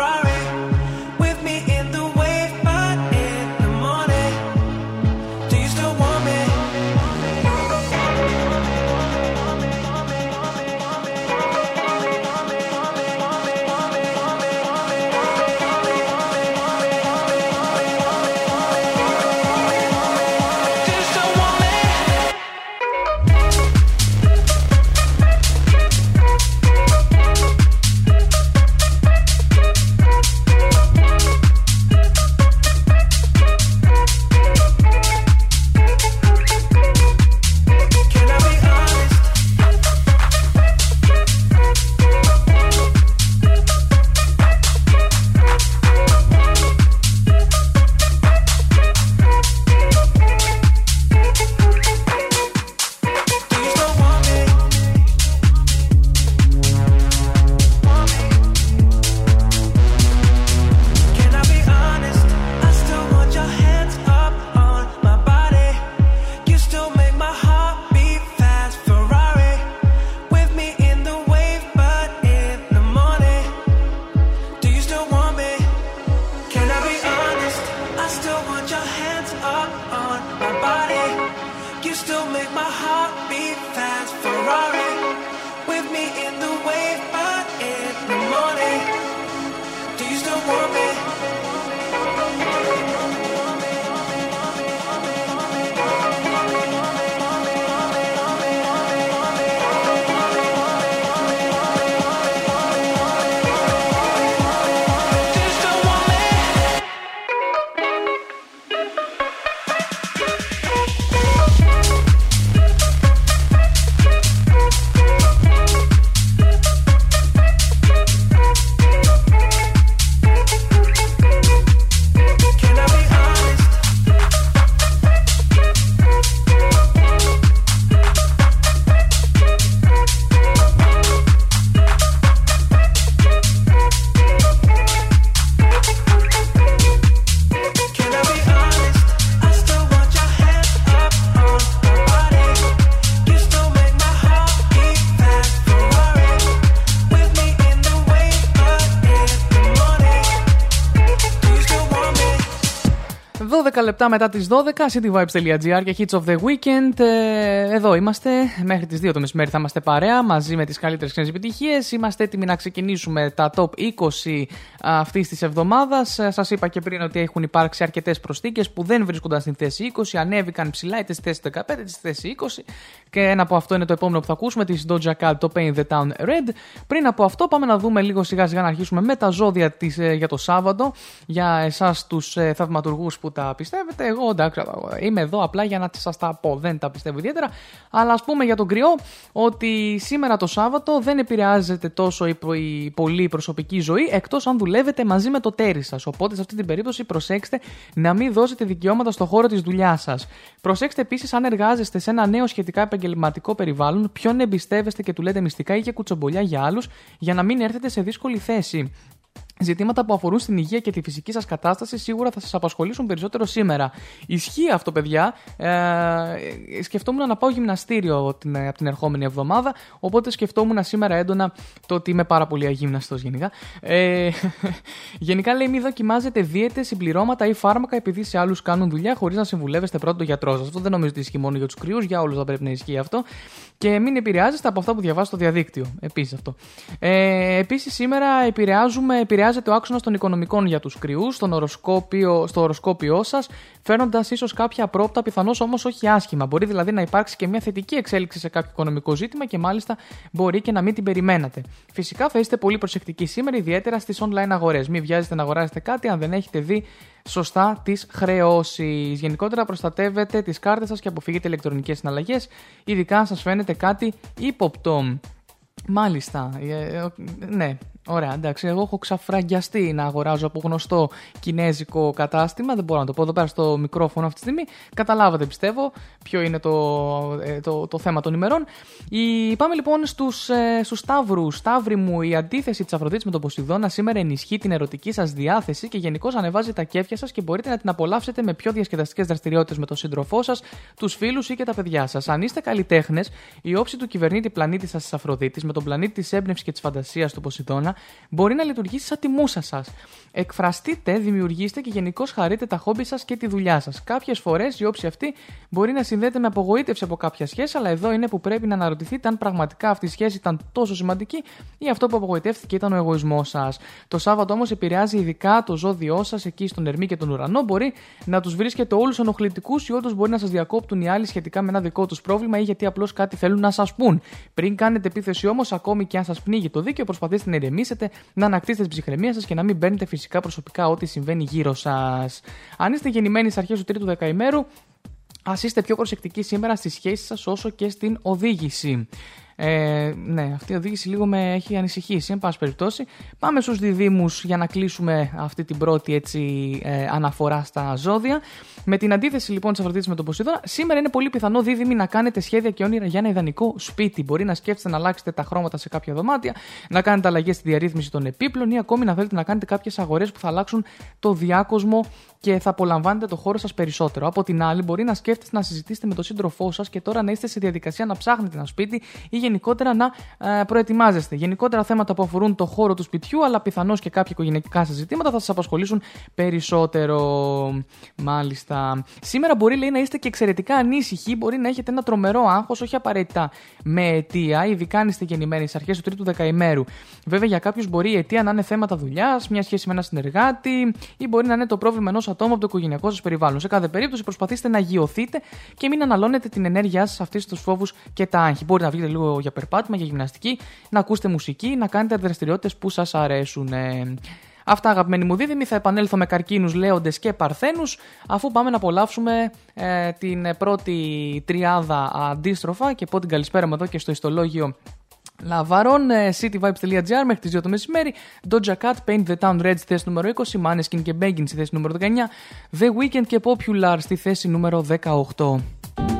Speaker 10: Ferrari
Speaker 5: λεπτά μετά τις 12, cityvibes.gr και hits of the weekend. Ε, εδώ είμαστε. Μέχρι τις 2 το μεσημέρι θα είμαστε παρέα μαζί με τις καλύτερες ξένες επιτυχίες. Είμαστε έτοιμοι να ξεκινήσουμε τα top 20 αυτής της εβδομάδας. Ε, Σας είπα και πριν ότι έχουν υπάρξει αρκετές προσθήκες που δεν βρίσκονταν στην θέση 20, ανέβηκαν ψηλά είτε στη θέση 15 είτε στη θέση 20. Και ένα από αυτό είναι το επόμενο που θα ακούσουμε, της Doja Cat, το Paint the Town Red. Πριν από αυτό, πάμε να δούμε λίγο σιγά σιγά να αρχίσουμε με τα ζώδια της, ε, για το Σάββατο. Για εσάς τους ε, θαυματουργούς που τα πιστεύετε, εγώ εντάξει, είμαι εδώ απλά για να σας τα πω. Δεν τα πιστεύω ιδιαίτερα. Αλλά ας πούμε για τον κρυό ότι σήμερα το Σάββατο δεν επηρεάζεται τόσο η, πο- η πολύ προσωπική ζωή εκτός αν δουλεύετε μαζί με το τέρι σας. Οπότε σε αυτή την περίπτωση προσέξτε να μην δώσετε δικαιώματα στο χώρο της δουλειάς σας. Προσέξτε επίσης αν εργάζεστε σε ένα νέο σχετικά επαγγελματικό περιβάλλον, ποιον εμπιστεύεστε και του λέτε μυστικά ή και κουτσομπολιά για άλλους, για να μην έρθετε σε δύσκολη θέση. Ζητήματα που αφορούν στην υγεία και τη φυσική σας κατάσταση σίγουρα θα σας απασχολήσουν περισσότερο σήμερα. Ισχύει αυτό, παιδιά. Ε, σκεφτόμουν να πάω γυμναστήριο την, από την ερχόμενη εβδομάδα. Οπότε σκεφτόμουν σήμερα έντονα το ότι είμαι πάρα πολύ αγύμναστος γενικά. Ε, γενικά λέει μην δοκιμάζετε δίαιτες, συμπληρώματα ή φάρμακα επειδή σε άλλους κάνουν δουλειά χωρίς να συμβουλεύεστε πρώτον τον γιατρό σας. Αυτό δεν νομίζω ότι ισχύει μόνο για τους κρυούς, για όλους θα πρέπει να ισχύει αυτό. Και μην επηρεάζεστε από αυτά που διαβάζετε στο διαδίκτυο. Επίσης αυτό. Ε, Επίσης σήμερα επηρεάζουμε, επηρεάζει επηρεάζεται ο άξονας των οικονομικών για τους κρυούς στο οροσκόπιο, στο οροσκόπιό σας, φέρνοντας ίσως κάποια απρόπτα, πιθανώς όμως όχι άσχημα. Μπορεί δηλαδή να υπάρξει και μια θετική εξέλιξη σε κάποιο οικονομικό ζήτημα και μάλιστα μπορεί και να μην την περιμένατε. Φυσικά θα είστε πολύ προσεκτικοί σήμερα, ιδιαίτερα στις online αγορές. Μην βιάζετε να αγοράσετε κάτι αν δεν έχετε δει σωστά τις χρεώσεις. Γενικότερα προστατεύετε τις κάρτες σας και αποφύγετε ηλεκτρονικές συναλλαγές, ειδικά αν σας φαίνεται κάτι ύποπτο. Μάλιστα. Ε, ε, ναι, ωραία, εντάξει. Εγώ έχω ξαφραγκιαστεί να αγοράζω από γνωστό κινέζικο κατάστημα. Δεν μπορώ να το πω εδώ πέρα στο μικρόφωνο αυτή τη στιγμή. Καταλάβατε, πιστεύω, ποιο είναι το, ε, το, το θέμα των ημερών. Η, πάμε λοιπόν στους ε, στους Σταύρους. Σταύρη μου, η αντίθεση της Αφροδίτης με τον Ποσειδώνα σήμερα ενισχύει την ερωτική σας διάθεση και γενικώς ανεβάζει τα κέφια σας και μπορείτε να την απολαύσετε με πιο διασκεδαστικές δραστηριότητες με τον σύντροφό σας, τους φίλους ή και τα παιδιά σας. Αν είστε καλλιτέχνες, η όψη του κυβερνήτη πλανήτη σας της Αφροδίτης με τον πλανήτη της έμπνευση και της φαντασίας του Ποσειδώνα μπορεί να λειτουργήσει σαν τη μουσα σας. Εκφραστείτε, δημιουργήστε και γενικώ χαρείτε τα χόμπι σας και τη δουλειά σας. Κάποιες φορές η όψη αυτή μπορεί να συνδέεται με απογοήτευση από κάποια σχέση, αλλά εδώ είναι που πρέπει να αναρωτηθείτε αν πραγματικά αυτή η σχέση ήταν τόσο σημαντική ή αυτό που απογοητεύτηκε ήταν ο εγωισμός σας. Το Σάββατο όμως επηρεάζει ειδικά το ζώδιό σας εκεί στον Ερμή και τον ουρανό. Μπορεί να τους βρίσκετε όλους ενοχλητικούς ή όντως μπορεί να σας διακόπτουν οι άλλοι σχετικά με ένα δικό τους πρόβλημα ή γιατί απλώς κάτι θέλουν να σας πούν. Πριν κάνετε επίθεση όμως, ακόμη και αν σας πνίγει το δίκαιο, προσπαθήστε να ηρεμήσετε, να ανακτήσετε την ψυχραιμία σας και να μην παίρνετε φυσικά προσωπικά ό,τι συμβαίνει γύρω σας. Αν είστε γεννημένοι στις αρχές του τρίτου δεκαημέρου, Α είστε πιο προσεκτικοί σήμερα στις σχέσεις σας όσο και στην οδήγηση. Ε, ναι, αυτή η οδήγηση λίγο με έχει ανησυχήσει, εν πάση περιπτώσει. Πάμε στους διδήμους για να κλείσουμε αυτή την πρώτη έτσι, ε, αναφορά στα ζώδια. Με την αντίθεση λοιπόν της Αφροδίτης με τον Ποσειδώνα, σήμερα είναι πολύ πιθανό δίδυμοι να κάνετε σχέδια και όνειρα για ένα ιδανικό σπίτι. Μπορεί να σκέφτεστε να αλλάξετε τα χρώματα σε κάποια δωμάτια, να κάνετε αλλαγές στη διαρρύθμιση των επίπλων ή ακόμη να θέλετε να κάνετε κάποιες αγορές που θα αλλάξουν το διάκοσμο και θα απολαμβάνετε το χώρο σας περισσότερο. Από την άλλη, μπορεί να σκέφτεστε να συζητήσετε με τον σύντροφό σας και τώρα να είστε σε διαδικασία να ψάχνετε ένα σπίτι ή γενικότερα να ε, προετοιμάζεστε. Γενικότερα θέματα που αφορούν το χώρο του σπιτιού, αλλά πιθανώς και κάποια οικογενειακά σας ζητήματα θα σας απασχολήσουν περισσότερο. Μάλιστα. Σήμερα μπορεί λέει, να είστε και εξαιρετικά ανήσυχοι, μπορεί να έχετε ένα τρομερό άγχος, όχι απαραίτητα με αιτία, ειδικά αν είστε γεννημένοι στις αρχές του τρίτου δεκαημέρου. Βέβαια, για κάποιους μπορεί η αιτία να είναι θέματα δουλειάς, μια σχέση με ένα συνεργάτη ή μπορεί να είναι το πρόβλημα ενός ατόμου από το οικογενειακό σας περιβάλλον. Σε κάθε περίπτωση, προσπαθήστε να γιωθείτε και μην αναλώνετε την ενέργειά σας αυτή στου φόβους και τα άγχη. Μπορείτε να βγείτε λίγο για περπάτημα, για γυμναστική, να ακούσετε μουσική, να κάνετε δραστηριότητες που σας αρέσουν. Αυτά αγαπημένοι μου δίδυμοι, θα επανέλθω με καρκίνους, λέοντες και παρθένους αφού πάμε να απολαύσουμε ε, την πρώτη τριάδα αντίστροφα και πω την καλησπέρα μου εδώ και στο ιστολόγιο Λαβαρών, ε, cityvibes.gr μέχρι τις 2 το μεσημέρι, Doja Cat, Paint the Town Red στη θέση νούμερο 20, Maneskin και Beggin στη θέση νούμερο 19, The Weekend και Popular στη θέση νούμερο 18.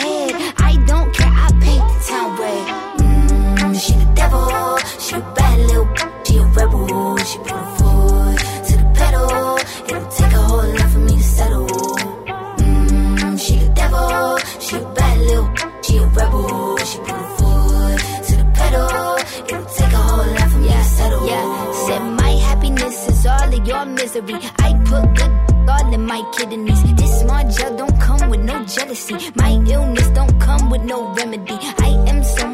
Speaker 11: Rebel. She put her foot to the pedal. It'll take a whole lot for me to settle. Mm, she the devil. She a bad little. She a rebel. She put her foot to the pedal. It'll take a whole lot for me to settle. Yeah, said my happiness is all of your misery. I put good all in my kidneys. This small gel don't come with no jealousy. My illness don't come with no remedy. I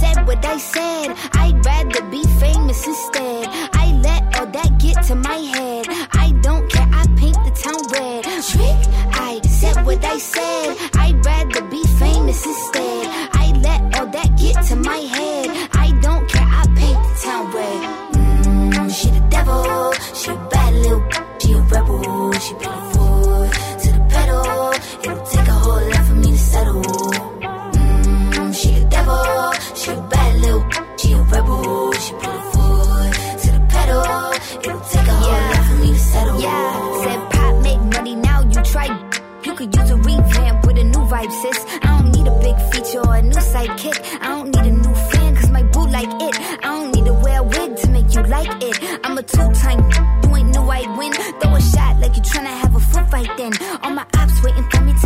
Speaker 11: said what I said. I'd rather be famous instead. I let all that get to my head. I don't care, I paint the town red. Trick, I said what I said. I'd rather be famous instead. I let all that get to my head. I don't care, I paint the town red. Mm, she the devil, she a bad little, she a rebel, she put her foot to the pedal. It'll settle. Yeah, said pop, make money, now you try. You could use a revamp with a new vibe, sis. I don't need a big feature or a new
Speaker 12: sidekick. I don't need a new fan, cause my boo like it. I don't need to wear a wig to make you like it. I'm a two-time, you ain't new, I win. Throw a shot like you tryna have a foot fight then. All my ops waiting for me to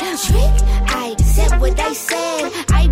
Speaker 12: trick. I said what they said. I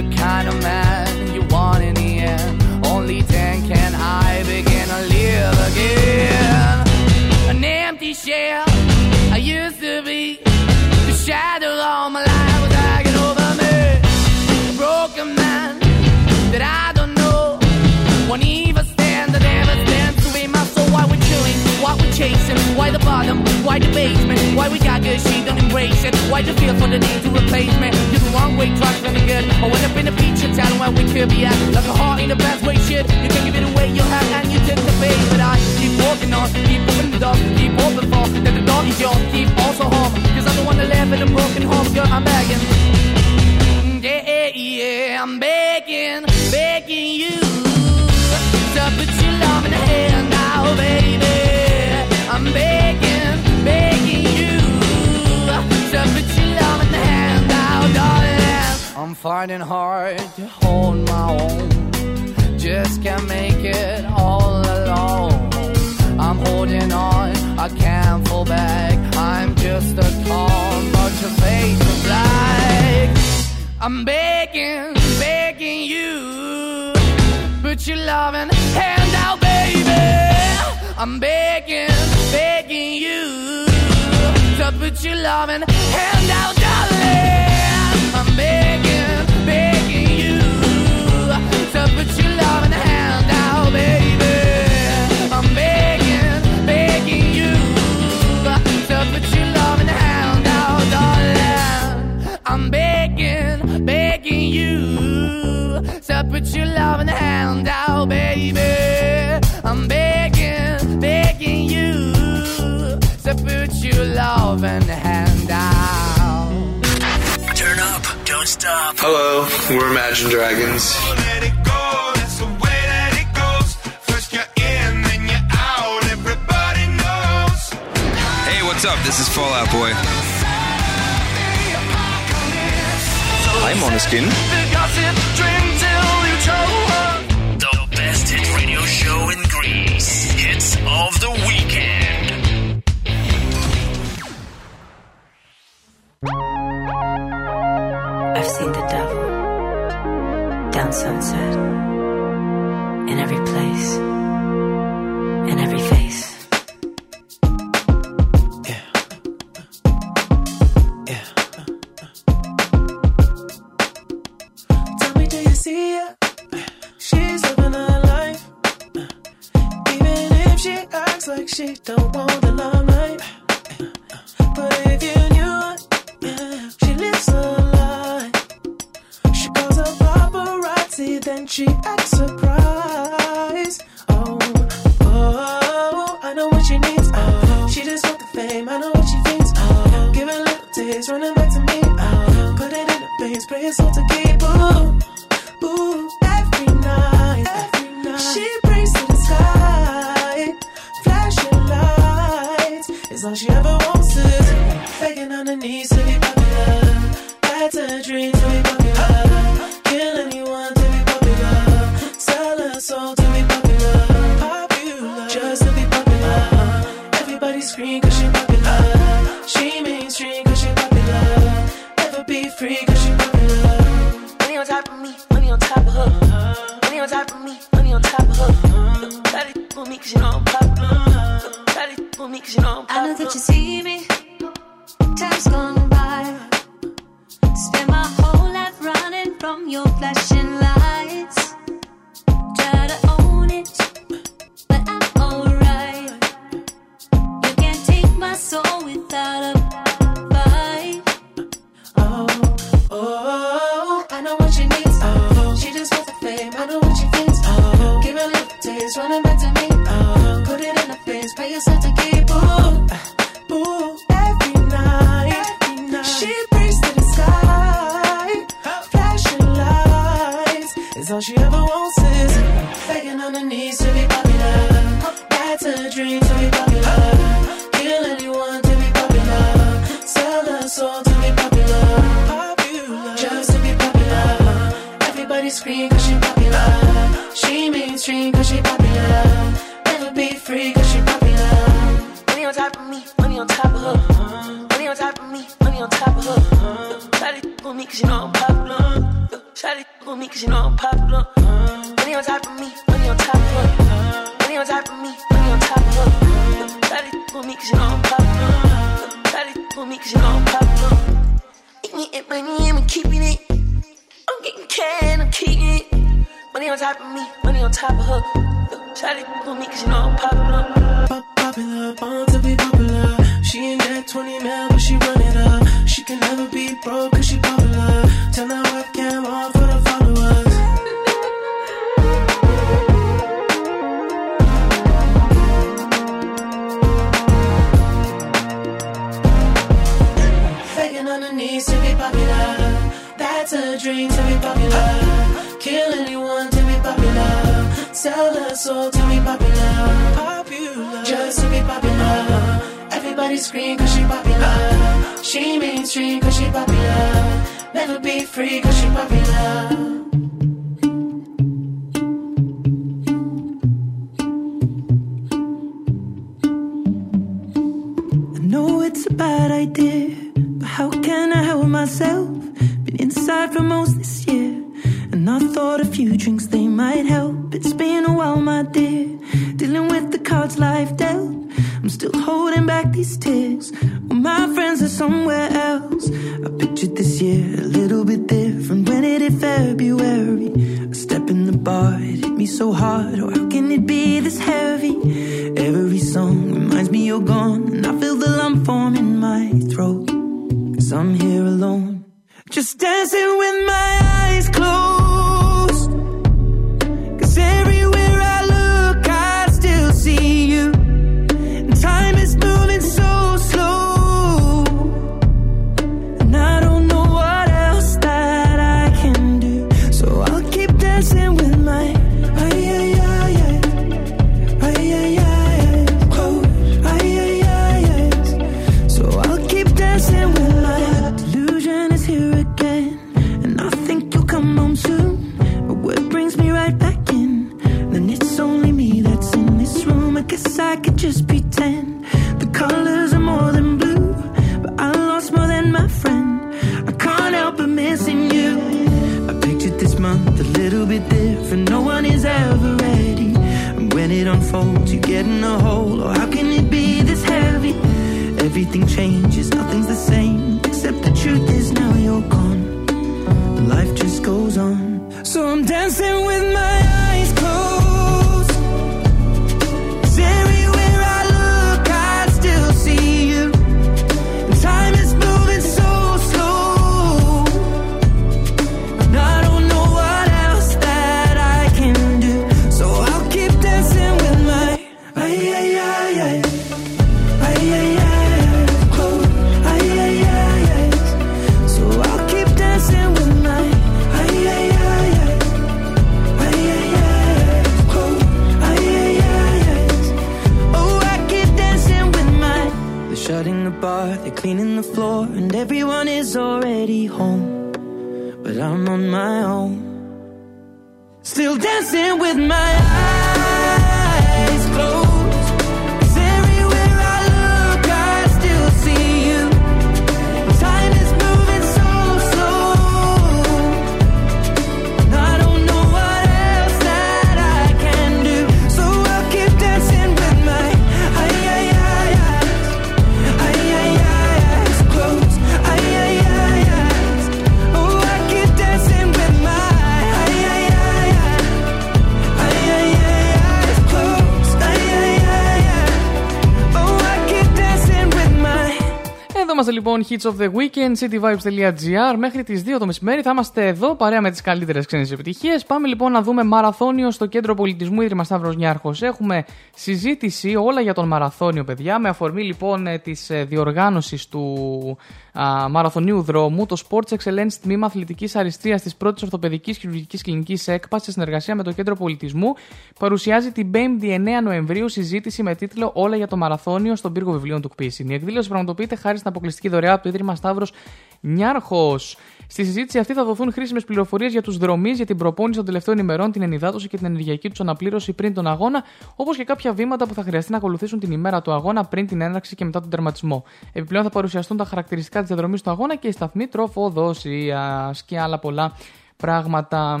Speaker 5: λοιπόν Hits of the Weekend, cityvibes.gr. Μέχρι τις 2 το μεσημέρι θα είμαστε εδώ παρέα με τις καλύτερες ξένες επιτυχίες. Πάμε λοιπόν να δούμε μαραθώνιο στο κέντρο πολιτισμού Ίδρυμα Σταύρος Νιάρχος. Έχουμε συζήτηση όλα για τον μαραθώνιο, παιδιά, με αφορμή λοιπόν της διοργάνωσης του α, μαραθωνίου δρόμου. Το Sports Excellence Τμήμα Αθλητικής Αριστείας της πρώτης Ορθοπαιδικής Χειρουργικής Κλινικής ΕΚΠΑ σε συνεργασία με το Κέντρο Πολιτισμού παρουσιάζει την 5η 9 Νοεμβρίου συζήτηση με τίτλο Όλα για το μαραθώνιο στον πύργο βιβλίων του Κπίσιν. Η εκδήλωση πραγματοποιείται χάρη στην αποκλειστική δωρεά από το Ίδρυμα Σταύρος Νιάρχος. Στη συζήτηση αυτή θα δοθούν χρήσιμες πληροφορίες για τους δρομείς, για την προπόνηση των τελευταίων ημερών, την ενυδάτωση και την ενεργειακή τους αναπλήρωση πριν τον αγώνα, όπως και κάποια βήματα που θα χρειαστεί να ακολουθήσουν την ημέρα του αγώνα πριν την έναρξη και μετά τον τερματισμό. Επιπλέον θα παρουσιαστούν τα χαρακτηριστικά της διαδρομής του αγώνα και η σταθμή τροφοδοσίας και άλλα πολλά πράγματα.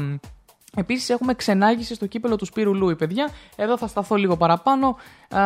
Speaker 5: Επίσης, έχουμε ξενάγηση στο κύπελο του Σπύρου Λούι, παιδιά. Εδώ θα σταθώ λίγο παραπάνω. Α,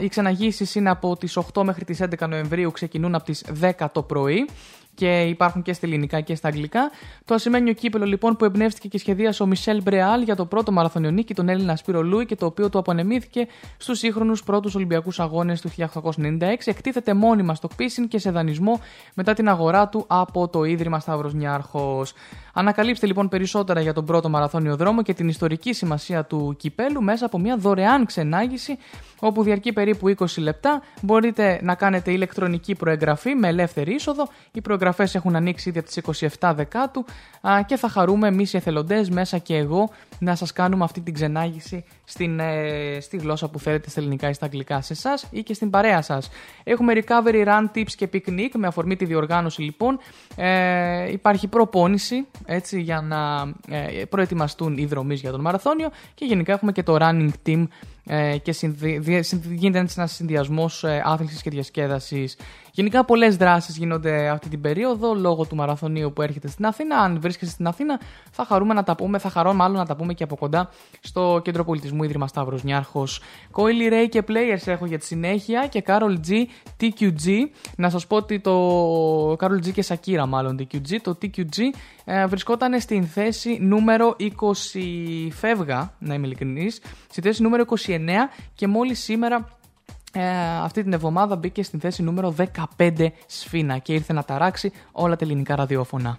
Speaker 5: οι ξεναγήσεις είναι από τις 8 μέχρι τις 11 Νοεμβρίου, ξεκινούν από τις 10 το πρωί και υπάρχουν και στα ελληνικά και στα αγγλικά. Το ασημένιο κύπελο λοιπόν που εμπνεύστηκε και σχεδίασε ο Μισελ Μπρεάλ για το πρώτο μαραθωνιονίκη, τον Έλληνα Σπύρο Λούι και το οποίο του απονεμήθηκε στους σύγχρονους πρώτους Ολυμπιακούς Αγώνες του 1896, εκτίθεται μόνιμα στο Κπίσιν και σε δανεισμό μετά την αγορά του από το Ίδρυμα Σταύρος Νιάρχος. Ανακαλύψτε λοιπόν περισσότερα για τον πρώτο μαραθώνιο δρόμο και την ιστορική σημασία του κυπέλου μέσα από μια δωρεάν ξενάγηση όπου διαρκεί περίπου 20 λεπτά. Μπορείτε να κάνετε ηλεκτρονική προεγγραφή με ελεύθερη είσοδο. Οι προεγγραφές έχουν ανοίξει ήδη από τις 27 Δεκάτου α, και θα χαρούμε εμείς οι εθελοντές μέσα και εγώ να σας κάνουμε αυτή την ξενάγηση στην, ε, στη γλώσσα που θέλετε, στα ελληνικά ή στα αγγλικά σε εσάς ή και στην παρέα σας. Έχουμε recovery run tips και picnic με αφορμή τη διοργάνωση λοιπόν. Ε, υπάρχει προπόνηση έτσι, για να ε, προετοιμαστούν οι δρομείς για τον μαραθώνιο και γενικά έχουμε και το running team ε, και συνδυ... δι- συνδυ- γίνεται έτσι ένας συνδυασμός ε, άθλησης και διασκέδασης. Γενικά, πολλές δράσεις γίνονται αυτή την περίοδο λόγω του μαραθωνίου που έρχεται στην Αθήνα. Αν βρίσκεσαι στην Αθήνα, θα χαρούμε να τα πούμε, θα χαρώ μάλλον να τα πούμε και από κοντά στο Κέντρο Πολιτισμού Ίδρυμα Σταύρος Νιάρχος. Coily Ray και Players έχω για τη συνέχεια και Carol G TQG. Να σας πω ότι το Carol G και Sakira, μάλλον TQG. Το TQG ε, βρισκόταν στην θέση νούμερο 20 φεύγα, να είμαι ειλικρινής, στη θέση νούμερο 29 και μόλις σήμερα ε, αυτή την εβδομάδα μπήκε στην θέση νούμερο 15 σφίνα και ήρθε να ταράξει όλα τα ελληνικά ραδιόφωνα.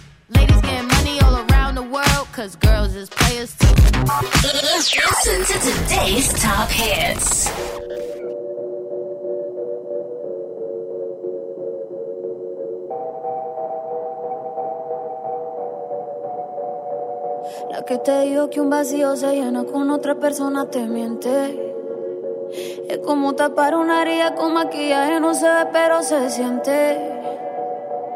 Speaker 13: Ladies getting money all around the world, cause girls is players too.
Speaker 14: Listen to today's top hits.
Speaker 9: La que te dijo que un vacío se llena con otra persona te miente. Es como tapar una herida con maquillaje, no se ve pero se siente.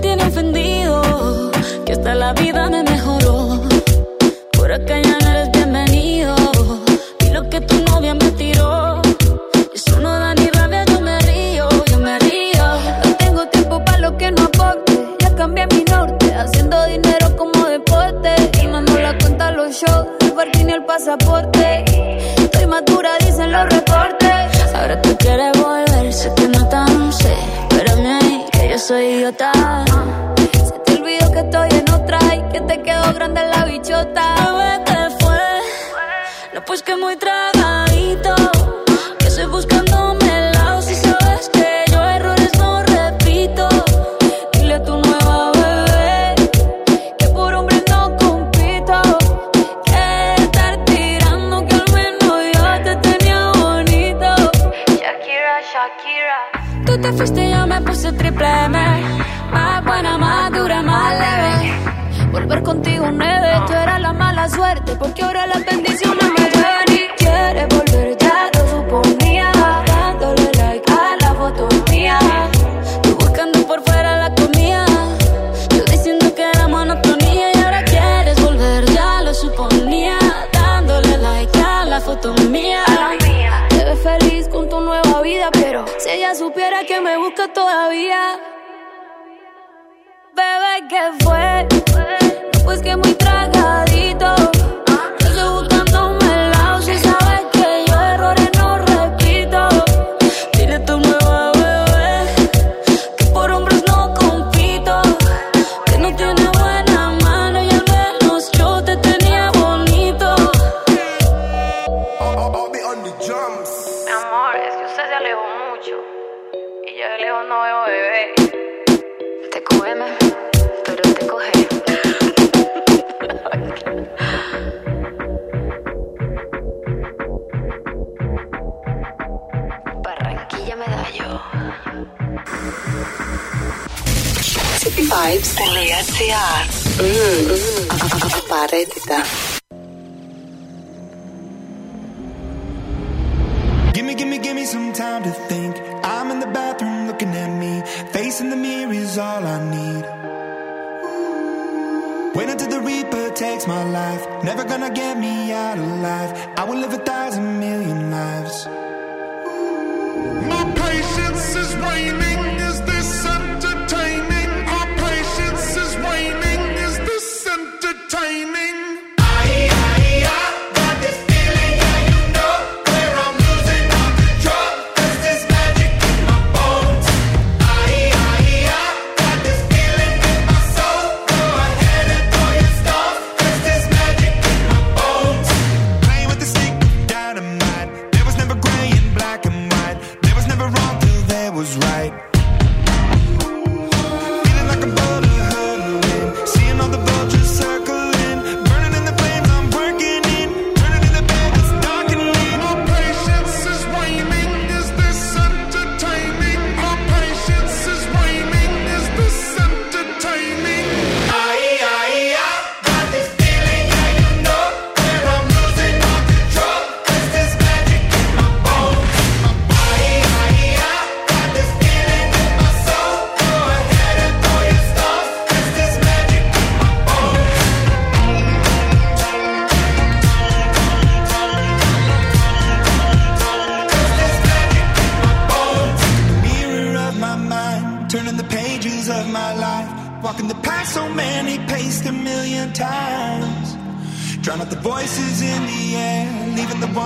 Speaker 2: tiene ofendido. Que hasta la vida me mejoró, por acá ya no eres bienvenido. Y lo que tu novia me tiró, eso no da ni rabia, yo me río, yo me río.
Speaker 9: No tengo tiempo para lo que no aporte. Ya cambié mi norte, haciendo dinero como deporte. Y mando la cuenta a los shows, el parking y el pasaporte. Estoy madura, dicen los reportes.
Speaker 2: Ahora tú quieres soy idiota.
Speaker 9: Se te olvidó que estoy en otra y que te quedó grande la bichota.
Speaker 2: Bebé, ¿qué fue? No, pues que muy tragadito, que estoy buscándome el lado, si sabes que yo errores no repito.
Speaker 9: Dile a tu nueva bebé que por hombre no compito. Que estar tirando que al menos yo te tenía bonito.
Speaker 2: Shakira, Shakira. Tú te fuiste
Speaker 9: porque ahora las bendiciones me llevan y quieres volver ya lo suponía. Dándole like a la foto mía.
Speaker 2: Tú buscando por fuera la comida. Yo diciendo que era monotonía y ahora quieres volver, ya lo suponía. Dándole like a la foto mía.
Speaker 9: Te ves feliz con tu nueva vida, pero si ella supiera que me busca todavía. Bebé, ¿qué fue? Pues que muy tragadito.
Speaker 15: Cityvibes.gr Απαραίτητα.
Speaker 16: Gimme, gimme, gimme some time to think. I'm in the bathroom looking at face in the mirror is all I need. Wait until the Reaper takes my life. Never gonna get me out alive. I will live a thousand million lives.
Speaker 17: My patience is waning. Is this entertaining?
Speaker 16: shining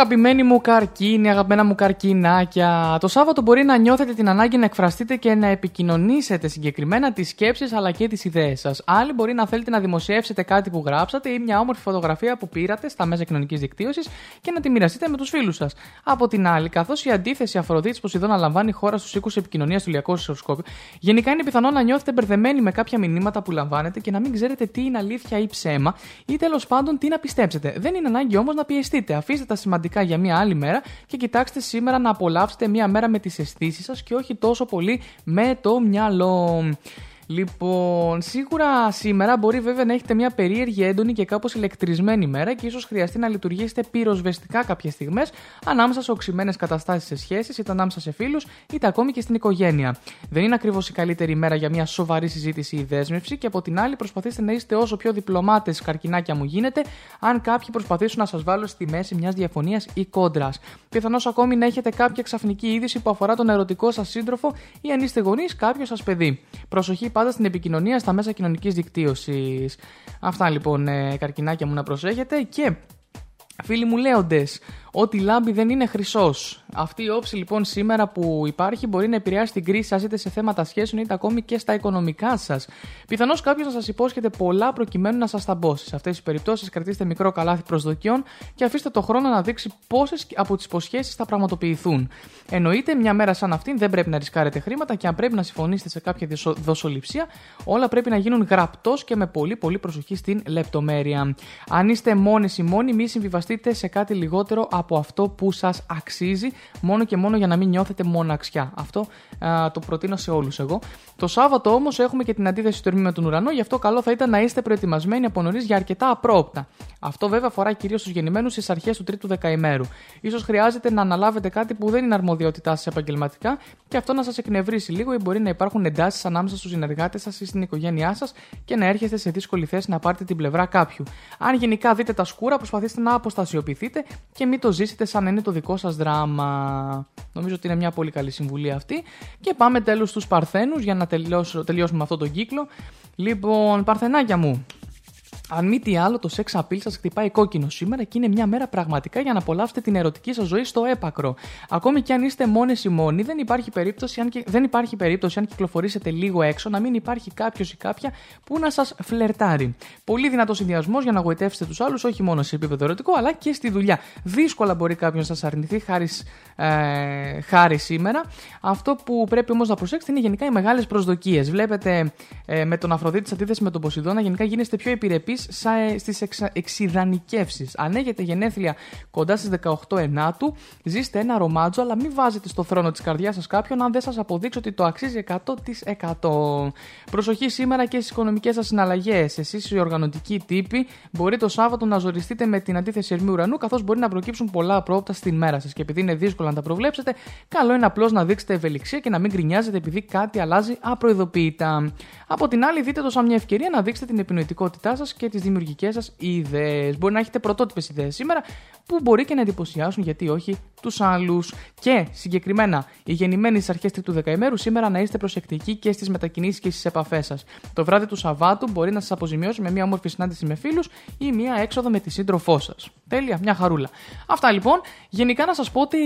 Speaker 5: Αγαπημένοι μου καρκίνοι, αγαπημένα μου καρκινάκια. Το Σάββατο μπορεί να νιώθετε την ανάγκη να εκφραστείτε και να επικοινωνήσετε συγκεκριμένα τις σκέψεις αλλά και τις ιδέες σας. Άλλοι μπορεί να θέλετε να δημοσιεύσετε κάτι που γράψατε ή μια όμορφη φωτογραφία που πήρατε στα μέσα κοινωνικής δικτύωσης και να τη μοιραστείτε με τους φίλους σας. Από την άλλη, καθώς η αντίθεση Αφροδίτης Ποσειδώνα λαμβάνει χώρα στους οίκους επικοινωνίας του Λιακού Ισοσκόπου, γενικά είναι πιθανό να νιώθετε μπερδεμένοι με κάποια μηνύματα που λαμβάνετε και να μην ξέρετε τι είναι αλήθεια ή ψέμα ή τέλος πάντων τι να πιστέψετε. Δεν είναι ανάγκη όμως να πιεστείτε. Αφήστε τα σημαντικά για μια άλλη μέρα και κοιτάξτε σήμερα να απολαύσετε μια μέρα με τις αισθήσεις σας και όχι τόσο πολύ με το μυαλό. Λοιπόν, σίγουρα σήμερα μπορεί βέβαια να έχετε μια περίεργη, έντονη και κάπως ηλεκτρισμένη μέρα και ίσως χρειαστεί να λειτουργήσετε πυροσβεστικά κάποιες στιγμές ανάμεσα σε οξυμένες καταστάσεις σε σχέσεις, είτε ανάμεσα σε φίλους, είτε ακόμη και στην οικογένεια. Δεν είναι ακριβώς η καλύτερη μέρα για μια σοβαρή συζήτηση ή δέσμευση και από την άλλη προσπαθήστε να είστε όσο πιο διπλωμάτες καρκινάκια μου γίνεται, αν κάποιοι προσπαθήσουν να σας βάλουν στη μέση μιας διαφωνίας ή κόντρας. Πιθανώς ακόμη να έχετε κάποια ξαφνική είδηση που αφορά τον ερωτικό σας σύντροφο ή αν είστε γονείς κάποιος σας παιδί. Προσοχή πάντα στην επικοινωνία στα μέσα κοινωνικής δικτύωσης. Αυτά λοιπόν, ε, καρκινάκια μου να προσέχετε και Φίλοι μου λέοντες, ότι λάμπει δεν είναι χρυσός. Αυτή η όψη λοιπόν σήμερα που υπάρχει μπορεί να επηρεάσει την κρίση σας είτε σε θέματα σχέσεων είτε ακόμη και στα οικονομικά σας. Πιθανώς κάποιος να σας υπόσχεται πολλά προκειμένου να σας ταμπώσει. Σε αυτές τις περιπτώσεις κρατήστε μικρό καλάθι προσδοκιών και αφήστε το χρόνο να δείξει πόσες από τις υποσχέσεις θα πραγματοποιηθούν. Εννοείται, μια μέρα σαν αυτήν δεν πρέπει να ρισκάρετε χρήματα και αν πρέπει να συμφωνήσετε σε κάποια δοσο- δοσοληψία, όλα πρέπει να γίνουν γραπτός και με πολύ πολύ προσοχή στην λεπτομέρεια. Αν είστε μόνοι ή μόνοι, μη συμβιβαστείτε σε κάτι λιγότερο από αυτό που σας αξίζει, μόνο και μόνο για να μην νιώθετε μοναξιά. Αυτό α, το προτείνω σε όλους εγώ. Το Σάββατο όμως έχουμε και την αντίθεση του ερμήνου με τον ουρανό, γι' αυτό καλό θα ήταν να είστε προετοιμασμένοι από νωρίς για αρκετά απρόπτα. Αυτό βέβαια αφορά κυρίως τους γεννημένους στις αρχές του τρίτου δεκαημέρου. σω χρειάζεται να αναλάβετε κάτι που δεν είναι αρμοδιότητά σας επαγγελματικά και αυτό να σας εκνευρίσει λίγο ή μπορεί να υπάρχουν εντάσεις ανάμεσα στους συνεργάτες σας ή στην οικογένειά σας και να έρχεστε σε δύσκολη θέση να πάρετε την πλευρά κάποιου. Αν γενικά δείτε τα σκούρα, προσπαθήστε να αποστασιοποιηθείτε και μην το ζήσετε σαν να είναι το δικό σας δράμα. Νομίζω ότι είναι μια πολύ καλή συμβουλή αυτή. Και πάμε τέλος στους Παρθένους για να τελειώσω, τελειώσουμε αυτό τον κύκλο. Λοιπόν, Παρθενάκια μου, Αν μη τι άλλο, το sex appeal σας χτυπάει κόκκινο σήμερα και είναι μια μέρα πραγματικά για να απολαύσετε την ερωτική σας ζωή στο έπακρο. Ακόμη και αν είστε μόνες ή μόνοι, δεν υπάρχει περίπτωση, αν, και, δεν υπάρχει περίπτωση αν κυκλοφορήσετε λίγο έξω να μην υπάρχει κάποιος ή κάποια που να σας φλερτάρει. Πολύ δυνατός συνδυασμός για να γοητεύσετε τους άλλους, όχι μόνο σε επίπεδο ερωτικό, αλλά και στη δουλειά. Δύσκολα μπορεί κάποιος να σας αρνηθεί χάρη, ε, χάρη σήμερα. Αυτό που πρέπει όμως να προσέξετε είναι γενικά οι μεγάλες προσδοκίες. Βλέπετε ε, με τον Αφροδίτη σε αντίθεσης με τον Ποσειδώνα, γενικά γίνεστε πιο επιρρεπείς στις εξειδανικεύσει. Αν έχετε γενέθλια κοντά στις 18 Ενάτου, ζήστε ένα ρομάτζο, αλλά μην βάζετε στο θρόνο της καρδιάς σας κάποιον αν δεν σας αποδείξει ότι το αξίζει 100%. Προσοχή σήμερα και στις οικονομικές σας συναλλαγές. Εσείς οι οργανωτικοί τύποι μπορεί το Σάββατο να ζοριστείτε με την αντίθεση ερμή ουρανού, καθώς μπορεί να προκύψουν πολλά απρόπτα στην μέρα σας. Και επειδή είναι δύσκολο να τα προβλέψετε, καλό είναι απλώς να δείξετε ευελιξία και να μην γκρινιάζετε επειδή κάτι αλλάζει απροειδοποιητά. Από την άλλη, δείτε το σαν μια ευκαιρία να δείξετε την επινοητικότητά σας και τις δημιουργικές σας ιδέες. Μπορεί να έχετε πρωτότυπες ιδέες σήμερα που μπορεί και να εντυπωσιάσουν, γιατί όχι, τους άλλους. Και συγκεκριμένα, οι γεννημένοι στις αρχές τρίτου δεκαημέρου σήμερα να είστε προσεκτικοί και στις μετακινήσεις και στις επαφές σας. Το βράδυ του Σαββάτου μπορεί να σας αποζημιώσει με μια όμορφη συνάντηση με φίλους ή μια έξοδο με τη σύντροφό σας. Τέλεια, μια χαρούλα. Αυτά λοιπόν. Γενικά να σας πω ότι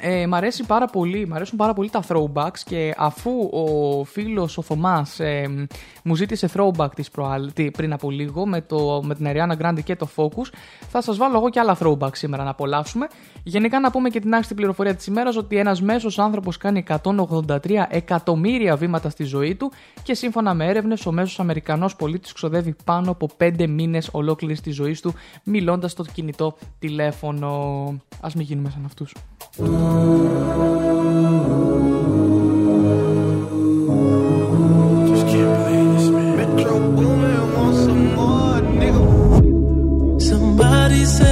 Speaker 5: ε, μ' αρέσει πάρα πολύ, μ' αρέσουν πάρα πολύ τα throwbacks και αφού ο φίλος ο Θωμάς ε, μου ζήτησε throwback της προάλλ, τι, πριν από λίγο με, το, με την Ariana Grande και το Focus θα σας βάλω εγώ και άλλα throwback σήμερα να απολαύσουμε. Γενικά να πούμε και την άξιτη πληροφορία της ημέρας ότι ένας μέσος άνθρωπος κάνει 183 εκατομμύρια βήματα στη ζωή του και σύμφωνα με έρευνες ο μέσος Αμερικανός πολίτης ξοδεύει πάνω από 5 μήνες ολόκληρης της ζωής του μιλώντας στο κινητό τηλέφωνο. Ας μην γίνουμε σαν αυτούς.
Speaker 10: Just can't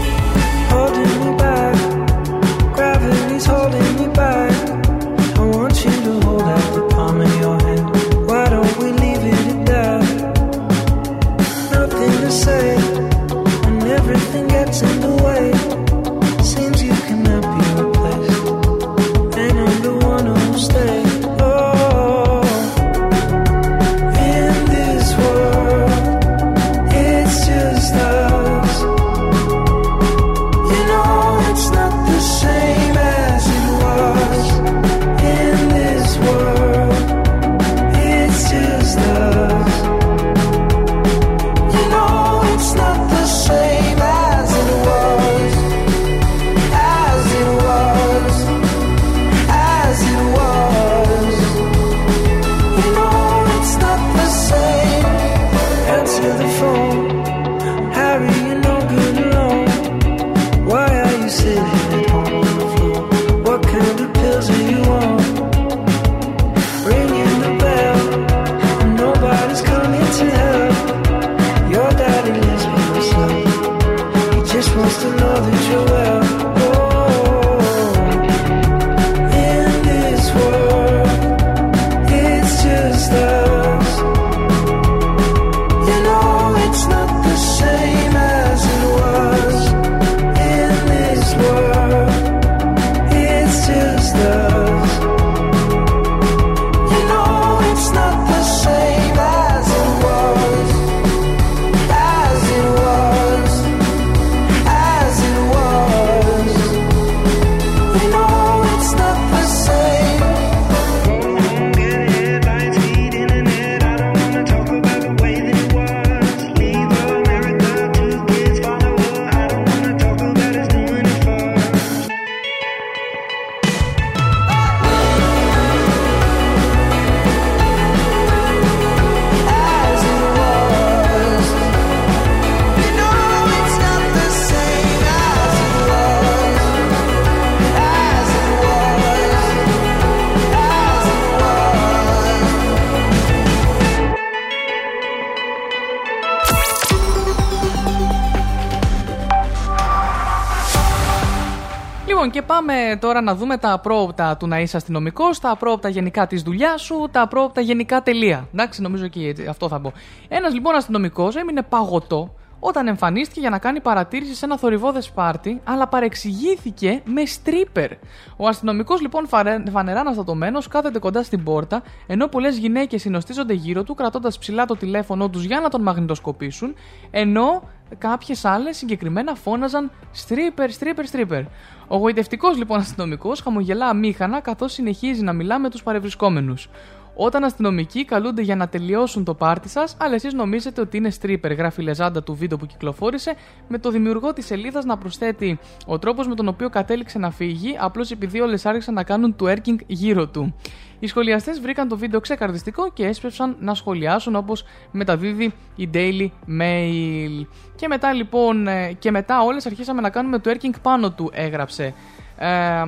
Speaker 5: Πάμε τώρα να δούμε τα πρόοπτα του να είσαι αστυνομικός, τα πρόοπτα γενικά της δουλειάς σου, τα πρόοπτα γενικά τελεία. Εντάξει, νομίζω και έτσι, αυτό θα πω. Ένας λοιπόν αστυνομικός έμεινε παγωτό όταν εμφανίστηκε για να κάνει παρατήρηση σε ένα θορυβόδες πάρτι, αλλά παρεξηγήθηκε με στρίπερ. Ο αστυνομικός λοιπόν φαρε- φανερά αναστατωμένο κάθεται κοντά στην πόρτα, ενώ πολλές γυναίκες συνοστίζονται γύρω του, κρατώντας ψηλά το τηλέφωνό τους για να τον μαγνητοσκοπήσουν, ενώ κάποιες άλλες συγκεκριμένα φώναζαν στρίπερ, στρίπερ, στρίπερ. Ο γοητευτικός λοιπόν αστυνομικός χαμογελά αμήχανα καθώς συνεχίζει να μιλά με τους παρευρισκόμενους. Όταν αστυνομικοί καλούνται για να τελειώσουν το πάρτι σας, αλλά εσείς νομίζετε ότι είναι stripper, γράφει η λεζάντα του βίντεο που κυκλοφόρησε, με το δημιουργό της σελίδας να προσθέτει ο τρόπος με τον οποίο κατέληξε να φύγει, απλώς επειδή όλες άρχισαν να κάνουν twerking γύρω του. Οι σχολιαστές βρήκαν το βίντεο ξεκαρδιστικό και έσπευσαν να σχολιάσουν όπως μεταδίδει η Daily Mail. Και μετά λοιπόν, ε, και μετά όλες αρχίσαμε να κάνουμε twerking πάνω του, έγραψε. Ε,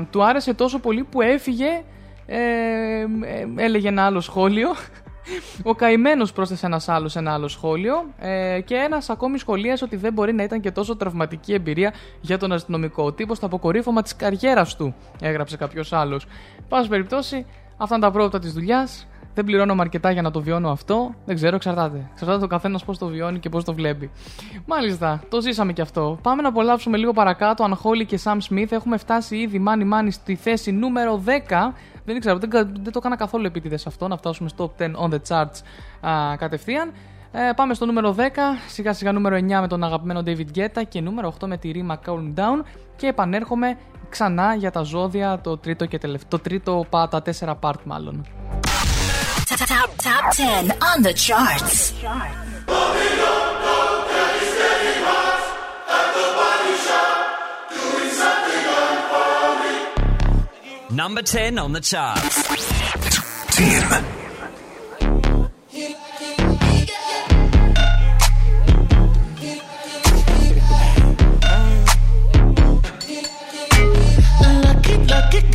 Speaker 5: του άρεσε τόσο πολύ που έφυγε ε, ε, έλεγε ένα άλλο σχόλιο. Ο καημένος πρόσθεσε ένας άλλος σε ένα άλλο σχόλιο. Ε, και ένας ακόμη σχολίασε ότι δεν μπορεί να ήταν και τόσο τραυματική εμπειρία για τον αστυνομικό. Ο τύπος στο αποκορύφωμα της καριέρας του, έγραψε κάποιος άλλος. Πάση περιπτώσει, αυτά είναι τα πρώτα της δουλειάς. Δεν πληρώνω αρκετά για να το βιώνω αυτό. Δεν ξέρω, εξαρτάται. Εξαρτάται το καθένας πώς το βιώνει και πώς το βλέπει. Μάλιστα, το ζήσαμε και αυτό. Πάμε να απολαύσουμε λίγο παρακάτω. Αν Χόλι και Sam Smith έχουμε φτάσει ήδη μάνι μάνι στη θέση νούμερο 10. Δεν ξέρω, δεν, κα- δεν το έκανα καθόλου επίτηδες αυτό να φτάσουμε στο top 10 on the charts α, κατευθείαν. Ε, πάμε στο νούμερο 10, σιγά σιγά νούμερο 9 με τον αγαπημένο David Guetta και νούμερο 8 με τη ρήμα Calm Down και επανέρχομαι ξανά για τα ζώδια το τρίτο και τελευταίο. Το τρίτο, τα τέσσερα part μάλλον.
Speaker 18: Top, top 10 on the charts.
Speaker 19: Number 10 on the charts.
Speaker 2: 10.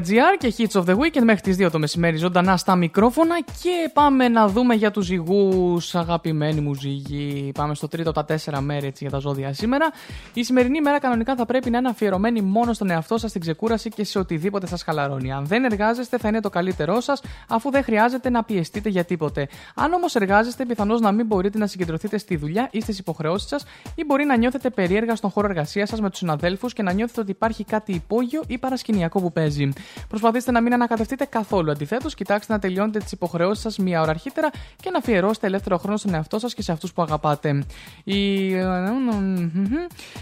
Speaker 5: cityvibes.gr και hits of the weekend μέχρι τις 2 το μεσημέρι ζωντανά στα μικρόφωνα και πάμε να δούμε για τους ζυγούς αγαπημένοι μου ζυγοί. Πάμε στο τρίτο από τα τέσσερα μέρη έτσι, για τα ζώδια σήμερα. Η σημερινή μέρα κανονικά θα πρέπει να είναι αφιερωμένη μόνο στον εαυτό σας στην ξεκούραση και σε οτιδήποτε σας χαλαρώνει. Αν δεν εργάζεστε θα είναι το καλύτερό σας αφού δεν χρειάζεται να πιεστείτε για τίποτε. Αν όμως εργάζεστε πιθανώς να μην μπορείτε να συγκεντρωθείτε στη δουλειά ή στις υποχρεώσεις σας ή μπορεί να νιώθετε περίεργα στον χώρο εργασίας σας με τους συναδέλφους και να νιώθετε ότι υπάρχει κάτι υπόγειο ή παρασκηνιακό που παίζει. Προσπαθήστε να μην ανακατευτείτε καθόλου. Αντιθέτως, κοιτάξτε να τελειώνετε τις υποχρεώσεις σας μία ώρα αρχίτερα και να αφιερώσετε ελεύθερο χρόνο στον εαυτό σας και σε αυτούς που αγαπάτε. Η...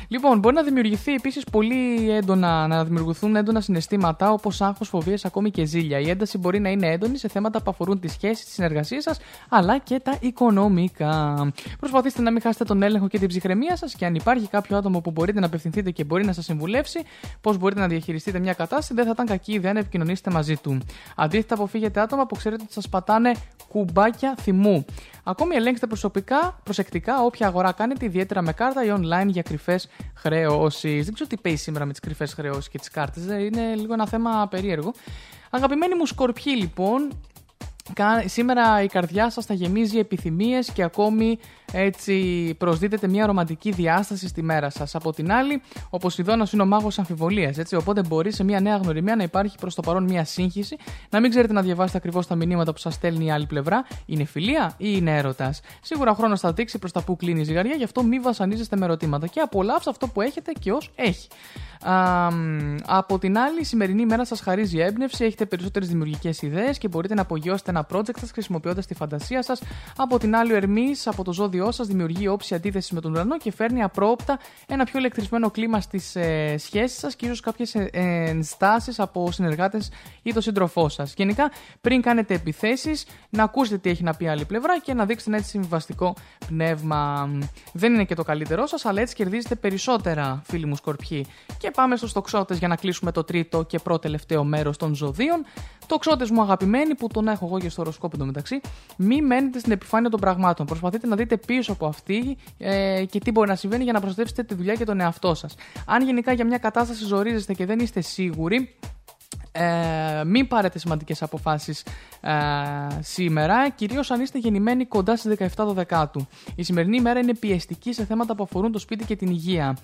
Speaker 5: Λοιπόν, μπορεί να δημιουργηθεί επίση πολύ έντονα, να δημιουργηθούν έντονα συναισθήματα όπω άγχο, φοβίε, ακόμη και ζήλια. Η ένταση μπορεί να είναι έντονη σε θέματα που αφορούν τις σχέσεις, τι συνεργασίε σας αλλά και τα οικονομικά. Προσπαθήστε να μην χάσετε τον έλεγχο και την ψυχραιμία σας και αν υπάρχει κάποιο άτομο που μπορείτε να απευθυνθείτε και μπορεί να σας συμβουλεύσει πώς μπορείτε να διαχειριστείτε μια κατάσταση, δεν θα ήταν κακή ιδέα να επικοινωνήσετε μαζί του. Αντίθετα, αποφύγετε άτομα που ξέρετε ότι σας πατάνε κουμπάκια θυμού. Ακόμη ελέγξτε προσωπικά, προσεκτικά όποια αγορά κάνετε, ιδιαίτερα με κάρτα ή online για κρυφές χρεώσεις. Δεν ξέρω τι παίζει σήμερα με τις κρυφές χρεώσεις και τις κάρτες. Είναι λίγο ένα θέμα περίεργο. Αγαπημένοι μου σκορπιοί, λοιπόν, Κα- Σήμερα η καρδιά σας θα γεμίζει επιθυμίες και ακόμη έτσι προσδίδεται μια ρομαντική διάσταση στη μέρα σας. Από την άλλη, ο Ποσειδώνας είναι ο μάγος αμφιβολίας, έτσι, οπότε μπορεί σε μια νέα γνωριμία να υπάρχει προς το παρόν μια σύγχυση, να μην ξέρετε να διαβάσετε ακριβώς τα μηνύματα που σας στέλνει η άλλη πλευρά, είναι φιλία ή είναι έρωτας. Σίγουρα ο χρόνος θα δείξει προς τα που κλείνει η ζυγαριά, γι' αυτό μη βασανίζεστε με ερωτήματα και απολαύστε αυτό που έχετε και ως έχει. Α, μ, από την άλλη, η σημερινή ημέρα σας χαρίζει έμπνευση, έχετε περισσότερες δημιουργικές ιδέες και μπορείτε να απογειώσετε ένα project σας χρησιμοποιώντας τη φαντασία σας. Από την άλλη, ο Ερμής από το ζώδιό σας δημιουργεί όψη αντίθεσης με τον ουρανό και φέρνει απρόπτα ένα πιο ηλεκτρισμένο κλίμα στις ε, σχέσεις σας και ίσω κάποιε ενστάσεις από συνεργάτες ή τον σύντροφό σας. Γενικά, πριν κάνετε επιθέσεις, να ακούσετε τι έχει να πει η άλλη πλευρά και να δείξετε ένα έτσι συμβιβαστικό πνεύμα. Δεν είναι και το καλύτερό σας, αλλά έτσι κερδίζετε περισσότερα, φίλοι μου σκορπιοί. Και πάμε στους τοξότες για να κλείσουμε το τρίτο και πρώτο τελευταίο μέρος των ζωδίων. Τοξότες μου αγαπημένοι, που τον έχω εγώ και στο οροσκόπο εντωμεταξύ, μη μένετε στην επιφάνεια των πραγμάτων. Προσπαθείτε να δείτε πίσω από αυτή ε, και τι μπορεί να συμβαίνει για να προστατεύσετε τη δουλειά και τον εαυτό σας. Αν γενικά για μια κατάσταση ζορίζεστε και δεν είστε σίγουροι, ε, μην πάρετε σημαντικές αποφάσεις ε, σήμερα, κυρίως αν είστε γεννημένοι κοντά στις 17 το δεκάτου. Η σημερινή ημέρα είναι πιεστική σε θέματα που αφορούν το σπίτι και την υγεία.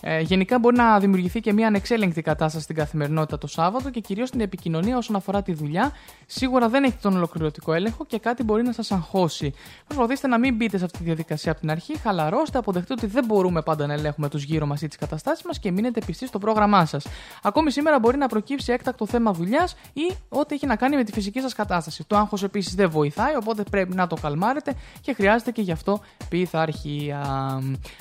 Speaker 5: Ε, γενικά μπορεί να δημιουργηθεί και μια ανεξέλεγκτη κατάσταση στην καθημερινότητα το Σάββατο και κυρίως στην επικοινωνία όσον αφορά τη δουλειά. Σίγουρα δεν έχετε τον ολοκληρωτικό έλεγχο και κάτι μπορεί να σας αγχώσει. Προσπαθήστε να μην μπείτε σε αυτή τη διαδικασία από την αρχή, χαλαρώστε, αποδεχτείτε ότι δεν μπορούμε πάντα να ελέγχουμε τους γύρω μας ή τις καταστάσεις μας και μείνετε πιστοί στο πρόγραμμά σας. Ακόμη σήμερα μπορεί να προκύψει έκτακτο θέμα δουλειάς ή ό,τι έχει να κάνει με τη φυσική σας κατάσταση. Το άγχος επίσης δεν βοηθάει, οπότε πρέπει να το καλμάρετε και χρειάζεται και γι' αυτό πειθαρχία.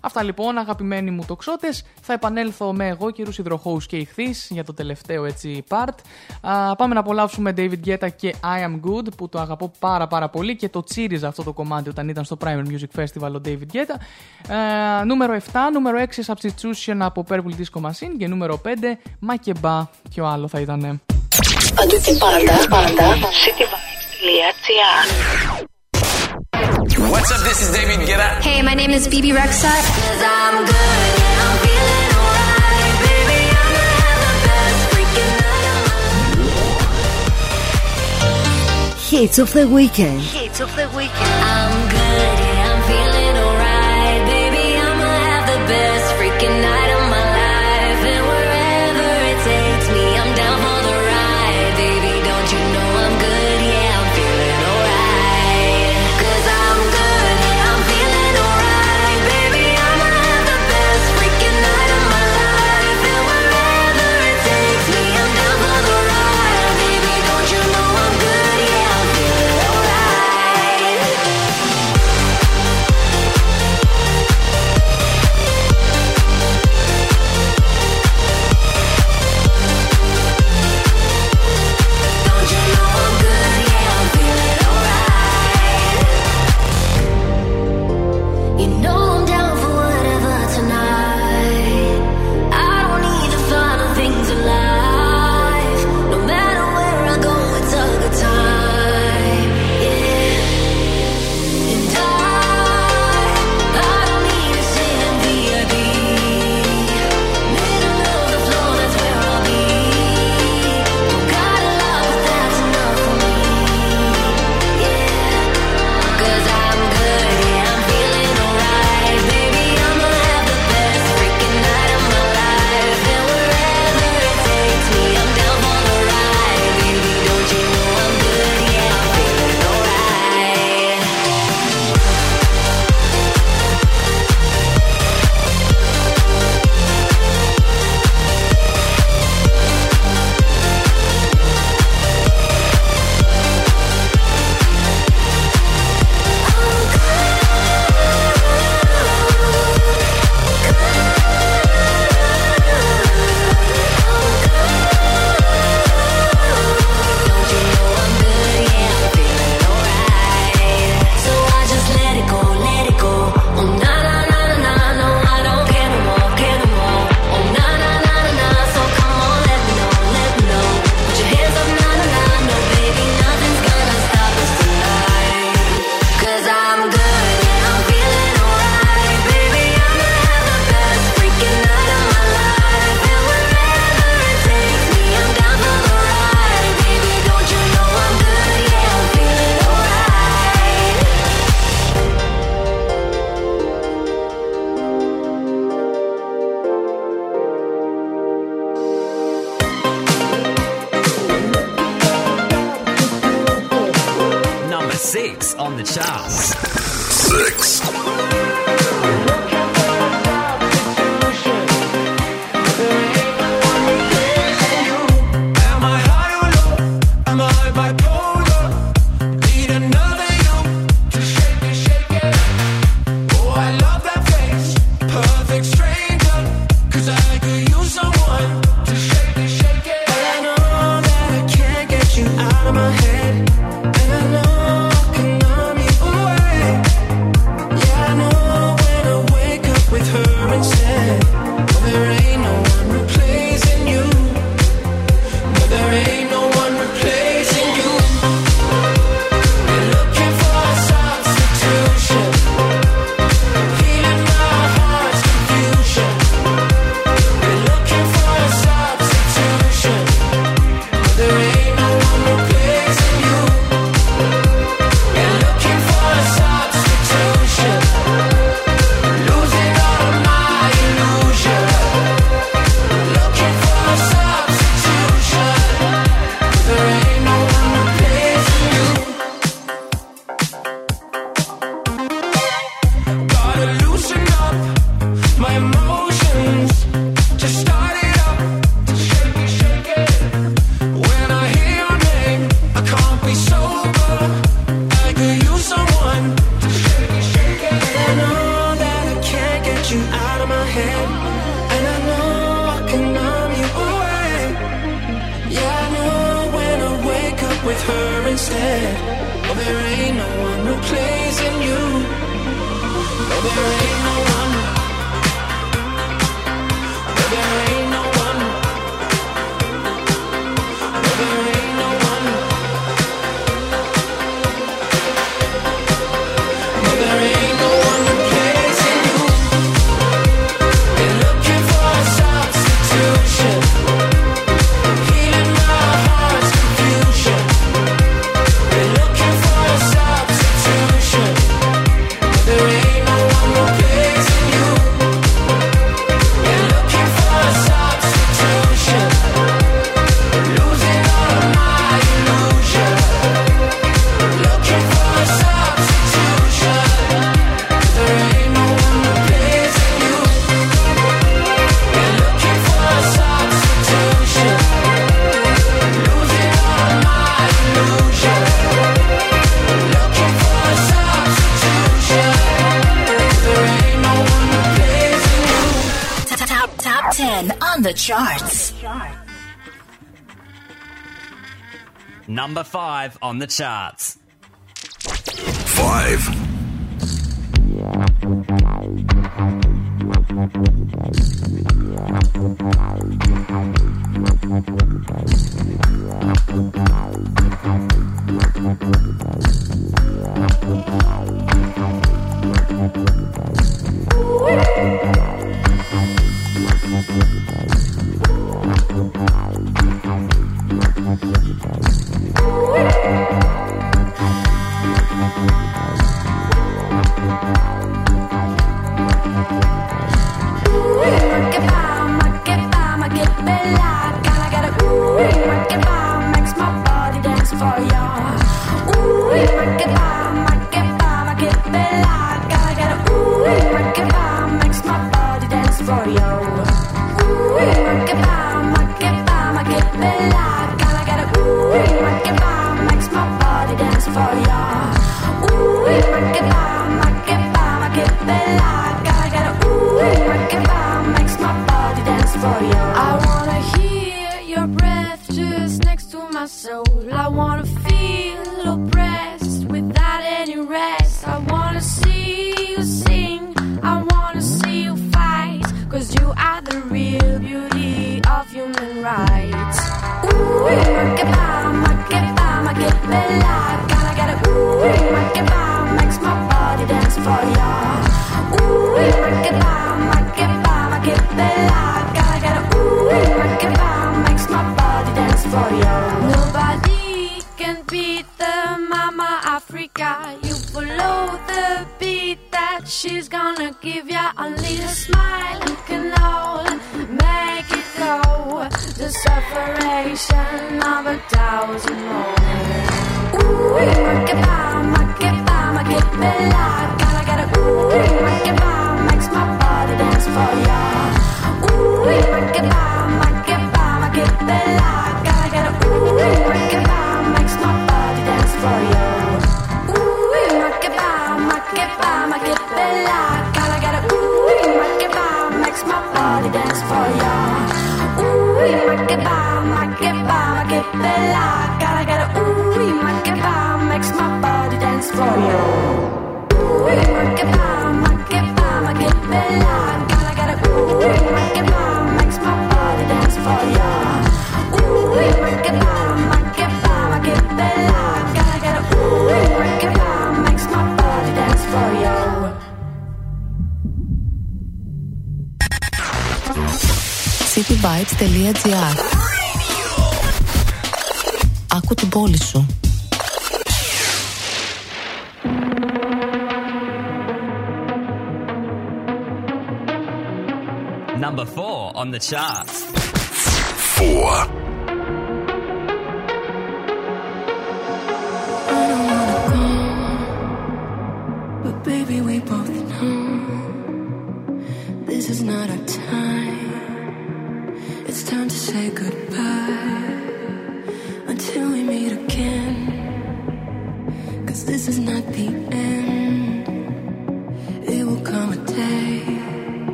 Speaker 5: Αυτά λοιπόν, αγαπημένοι μου τοξότες. Θα επανέλθω με εγώ, κύριου Ιδροχώους και ηχθείς για το τελευταίο έτσι part. Α, πάμε να απολαύσουμε David Guetta και I am good που το αγαπώ πάρα πάρα πολύ και το τσίριζα αυτό το κομμάτι όταν ήταν στο Primer Music Festival ο David Guetta. Ε, νούμερο 7, νούμερο 6 Substitution από Purple Disco Machine και νούμερο 5 Makeba. Ποιο άλλο θα ήταν.
Speaker 4: Παντού και πάντα, πάντα, cityvibes.gr
Speaker 19: What's up? This is David Guetta.
Speaker 13: Hey, my name is Phoebe Rexha. I'm good.
Speaker 6: Hits of the weekend.
Speaker 4: Hits of the weekend
Speaker 13: I'm good.
Speaker 20: Charts.
Speaker 19: Number five on the charts.
Speaker 21: Five.
Speaker 15: Fire.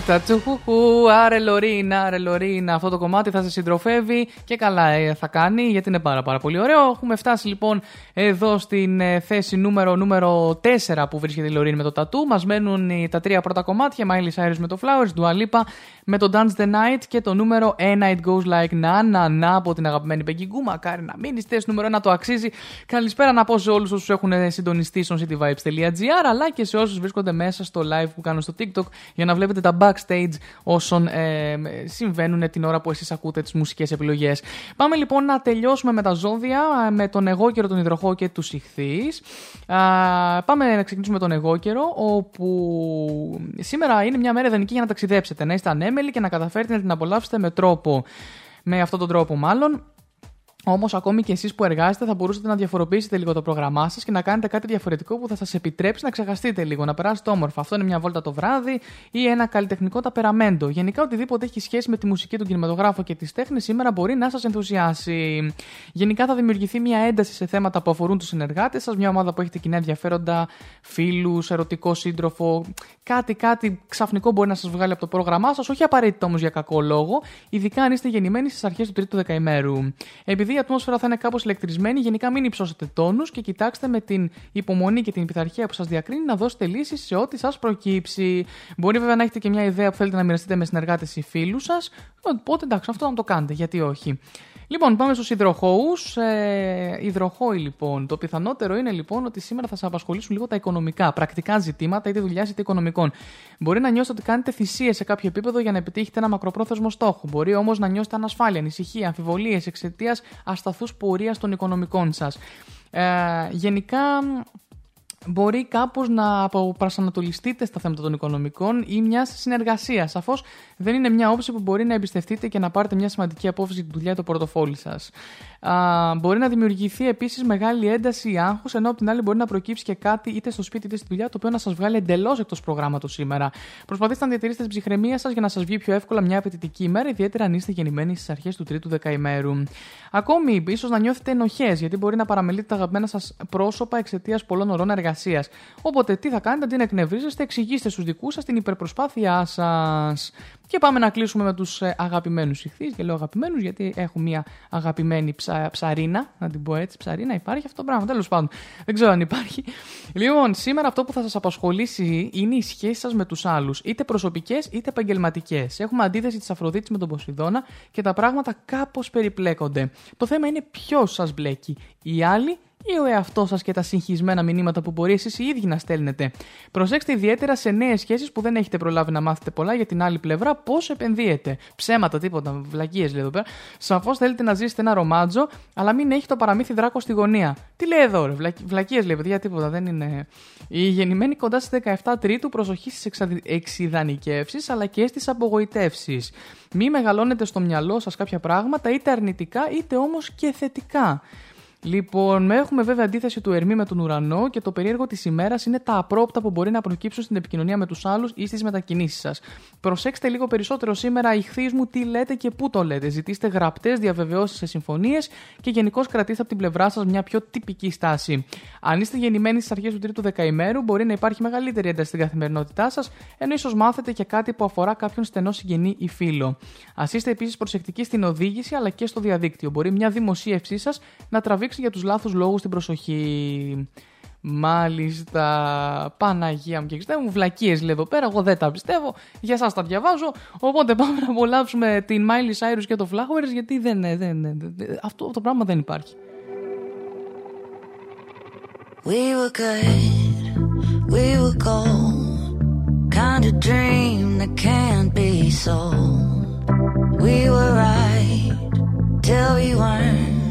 Speaker 15: 打
Speaker 5: 招呼。Άρε Λωρίνα, Άρε Λωρίνα, αυτό το κομμάτι θα σε συντροφεύει και καλά ε, θα κάνει γιατί είναι πάρα πάρα πολύ ωραίο. Έχουμε φτάσει λοιπόν εδώ στην ε, θέση νούμερο, νούμερο 4 που βρίσκεται η Λωρίνα με το τατού. Μας μένουν τα τρία πρώτα κομμάτια, Miley Cyrus με το Flowers, Dua Lipa με το Dance the Night και το νούμερο 1 It Goes Like Na Na Na από την αγαπημένη Peggy Goo. Μακάρι να μείνει θέση νούμερο 1, το αξίζει. Καλησπέρα να πω σε όλους όσους έχουν ε, συντονιστεί στο cityvibes.gr αλλά και σε όσους βρίσκονται μέσα στο live που κάνω στο TikTok για να βλέπετε τα backstage όσων ε, συμβαίνουν την ώρα που εσείς ακούτε τις μουσικές επιλογές. Πάμε λοιπόν να τελειώσουμε με τα ζώδια, με τον εγώ εγώκερο, τον υδροχό και τους ηχθείς. Πάμε να ξεκινήσουμε τον εγώ καιρό. όπου σήμερα είναι μια μέρα ιδανική για να ταξιδέψετε, να είστε ανέμελοι και να καταφέρετε να την απολαύσετε με τρόπο, με αυτόν τον τρόπο μάλλον. Όμως, ακόμη και εσείς που εργάζεστε, θα μπορούσατε να διαφοροποιήσετε λίγο το πρόγραμμά σας και να κάνετε κάτι διαφορετικό που θα σας επιτρέψει να ξεχαστείτε λίγο, να περάσετε όμορφα. Αυτό είναι μια βόλτα το βράδυ ή ένα καλλιτεχνικό ταπεραμέντο. Γενικά, οτιδήποτε έχει σχέση με τη μουσική, τον κινηματογράφο και τις τέχνες σήμερα μπορεί να σας ενθουσιάσει. Γενικά, θα δημιουργηθεί μια ένταση σε θέματα που αφορούν τους συνεργάτες σας, μια ομάδα που έχετε κοινά ενδιαφέροντα, φίλους, ερωτικό σύντροφο. Κάτι, κάτι ξαφνικό μπορεί να σας βγάλει από το πρόγραμμά σας, όχι απαραίτητα όμως για κακό λόγο, ειδικά αν είστε γεννημένοι στις αρχές του τρίτου δεκαημέρου. Επειδή η ατμόσφαιρα θα είναι κάπως ηλεκτρισμένη, γενικά μην υψώσετε τόνους και κοιτάξτε με την υπομονή και την πειθαρχία που σας διακρίνει να δώσετε λύσεις σε ό,τι σας προκύψει. Μπορεί βέβαια να έχετε και μια ιδέα που θέλετε να μοιραστείτε με συνεργάτες ή φίλους σας. Οπότε εντάξει, αυτό να το κάνετε, γιατί όχι; Λοιπόν, πάμε στους υδροχώους. Ε, υδροχώοι, λοιπόν. Το πιθανότερο είναι λοιπόν ότι σήμερα θα σα απασχολήσουν λίγο τα οικονομικά, πρακτικά ζητήματα, είτε δουλειάς είτε οικονομικών. Μπορεί να νιώσετε ότι κάνετε θυσίε σε κάποιο επίπεδο για να επιτύχετε ένα μακροπρόθεσμο στόχο. Μπορεί όμως να νιώσετε ανασφάλεια, ανησυχία, αμφιβολίες εξαιτίας ασταθούς πορείας των οικονομικών σας. Ε, γενικά, μπορεί κάπως να αποπρασανατολιστείτε στα θέματα των οικονομικών ή μιας συνεργασίας. Σαφώς δεν είναι μια όψη που μπορεί να εμπιστευτείτε και να πάρετε μια σημαντική απόφαση για τη δουλειά ή το πορτοφόλι σας. Μπορεί να δημιουργηθεί επίσης μεγάλη ένταση ή άγχος, ενώ από την άλλη μπορεί να προκύψει και κάτι είτε στο σπίτι είτε στη δουλειά, το οποίο να σας βγάλει εντελώς εκτός προγράμματος σήμερα. Προσπαθήστε να διατηρήσετε την ψυχραιμία σας για να σας βγει πιο εύκολα μια απαιτητική ημέρα, ιδιαίτερα αν είστε γεννημένοι στις αρχές του τρίτου δεκαημέρου. Ακόμη, ίσως να νιώθετε ενοχές, γιατί μπορεί να παραμελείτε τα αγαπημένα σας πρόσωπα εξαιτίας πολλών ωρών εργασίας. Οπότε, τι θα κάνετε, αντί να εκνευρίζεστε, εξηγήστε στους δικούς σας την υπερπροσπάθειά σας. Και πάμε να κλείσουμε με τους αγαπημένους ηχθείς. Και λέω αγαπημένους γιατί έχω μια αγαπημένη ψα, ψαρίνα, να την πω έτσι. Ψαρίνα υπάρχει αυτό το πράγμα, τέλος πάντων. Δεν ξέρω αν υπάρχει. Λοιπόν, σήμερα αυτό που θα σας απασχολήσει είναι οι σχέσει σας με τους άλλους, είτε προσωπικές είτε επαγγελματικές. Έχουμε αντίθεση της Αφροδίτης με τον Ποσειδώνα και τα πράγματα κάπως περιπλέκονται. Το θέμα είναι ποιος σας μπλέκει, οι άλλοι ή ο εαυτό σας και τα συγχυσμένα μηνύματα που μπορεί εσείς οι ίδιοι να στέλνετε; Προσέξτε ιδιαίτερα σε νέες σχέσεις που δεν έχετε προλάβει να μάθετε πολλά για την άλλη πλευρά πώς επενδύετε. Ψέματα, τίποτα, βλακίες λέει εδώ πέρα. Σαφώς θέλετε να ζήσετε ένα ρομάτζο, αλλά μην έχει το παραμύθι δράκο στη γωνία. Τι λέει εδώ, ρε, βλακίες λέει, παιδιά, τίποτα, δεν είναι. Η γεννημένη κοντά στις 17 Τρίτου προσοχή στις εξειδανικεύσεις αλλά και στις απογοητεύσεις. Μην μεγαλώνετε στο μυαλό σας κάποια πράγματα είτε αρνητικά είτε όμως και θετικά. Λοιπόν, έχουμε βέβαια αντίθεση του Ερμή με τον ουρανό και το περίεργο της ημέρας είναι τα απρόπτα που μπορεί να προκύψουν στην επικοινωνία με τους άλλους ή στις μετακινήσεις σας. Προσέξτε λίγο περισσότερο σήμερα, ηχθείς μου, τι λέτε και πού το λέτε. Ζητήστε γραπτές διαβεβαιώσεις σε συμφωνίες και γενικώς κρατήστε από την πλευρά σας μια πιο τυπική στάση. Αν είστε γεννημένοι στις αρχές του τρίτου δεκαημέρου, μπορεί να υπάρχει μεγαλύτερη ένταση στην καθημερινότητά σας, ενώ ίσως μάθετε και κάτι που αφορά κάποιον στενό συγγενή ή φίλο. Α είστε επίσης προσεκτικοί στην οδήγηση αλλά και στο διαδίκτυο. Μπορεί μια δημοσίευσή σας να τραβήξει για τους λάθους λόγους την προσοχή. Μάλιστα, Παναγία μου και Χριστέ μου, βλακίες λέει εδώ πέρα, εγώ δεν τα πιστεύω, για σας τα διαβάζω, οπότε πάμε να απολαύσουμε την Miley Cyrus και το Flowers, γιατί δεν, δεν, δεν, δεν αυτό το πράγμα δεν υπάρχει.
Speaker 22: We were good, we were gold. Kind of dream that can't be sold. We were right till we weren't.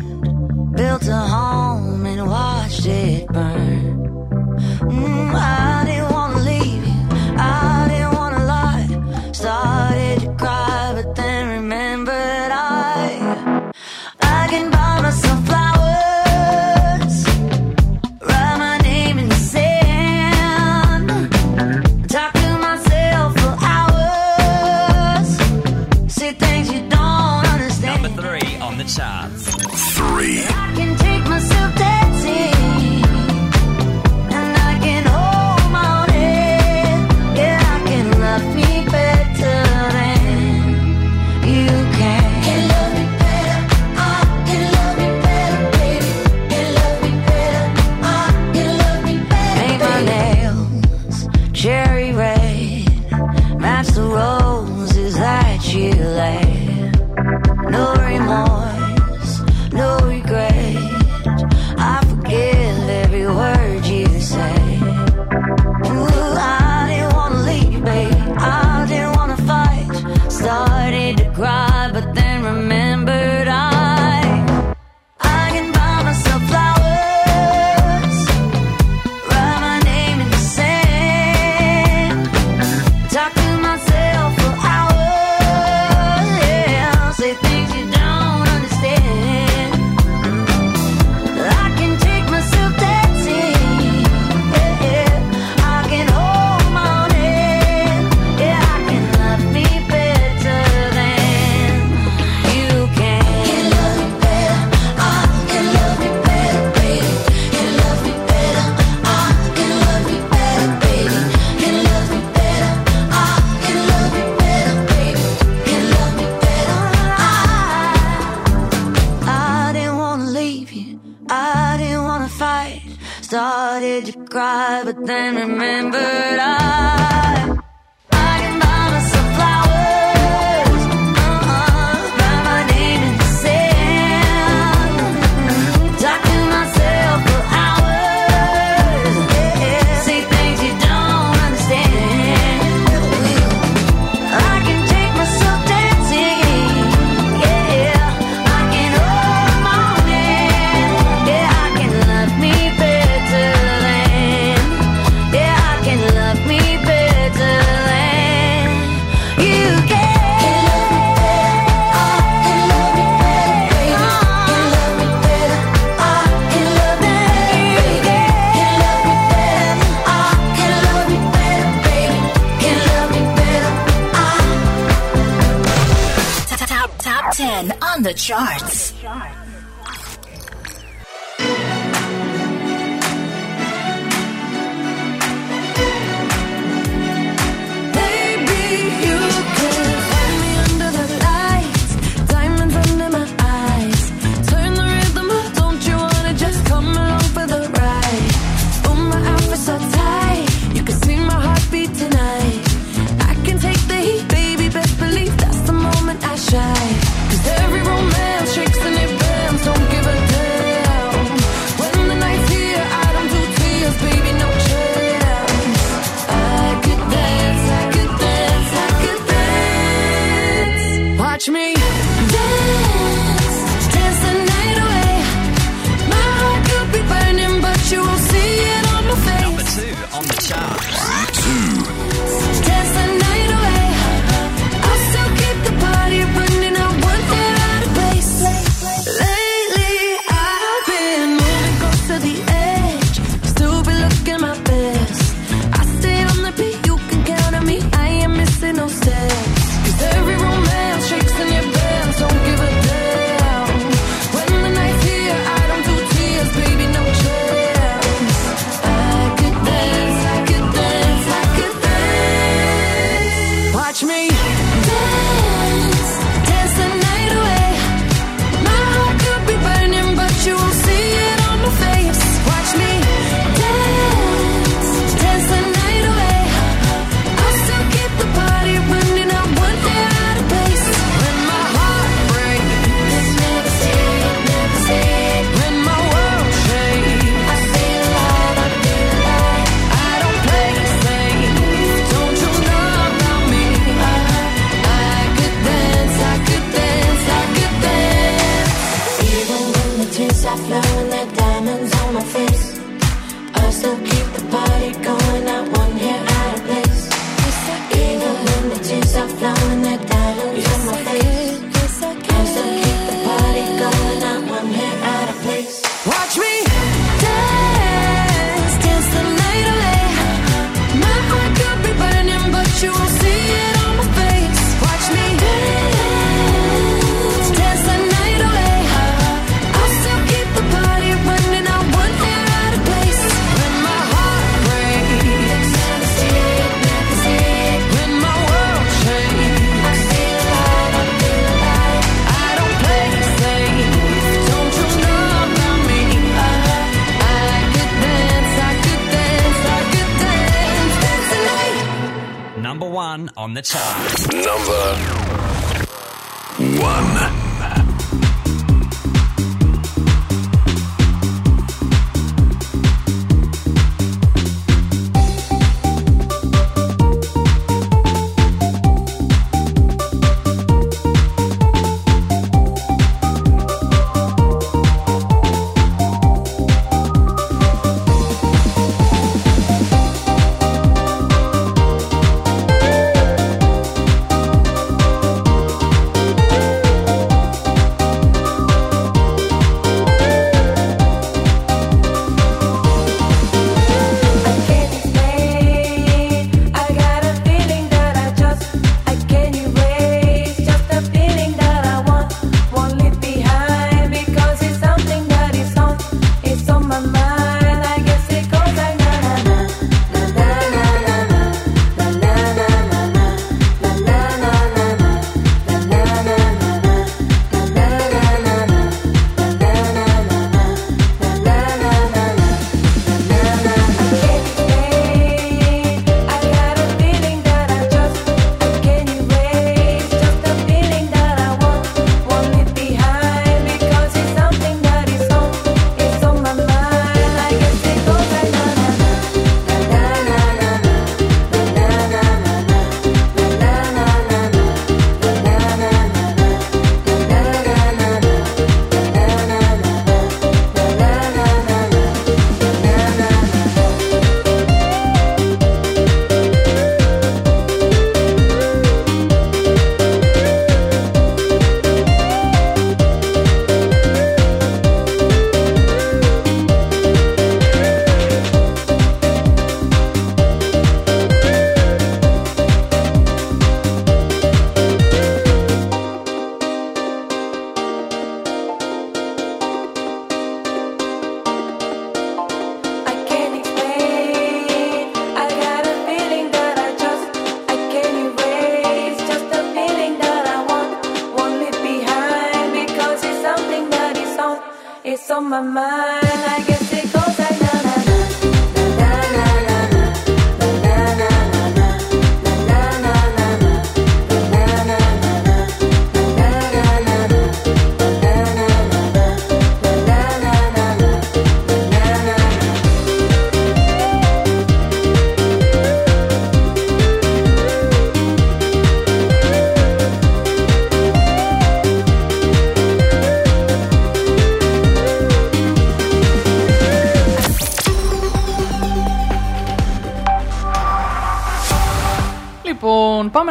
Speaker 22: Built a home and watched it burn. Mm, I didn't wanna leave you, I didn't wanna lie. Started to cry, but then remembered I, I can buy myself flowers. Write my name in the sand. Talk to myself for hours. Say things you don't understand.
Speaker 19: Number three on the charts.
Speaker 23: Three.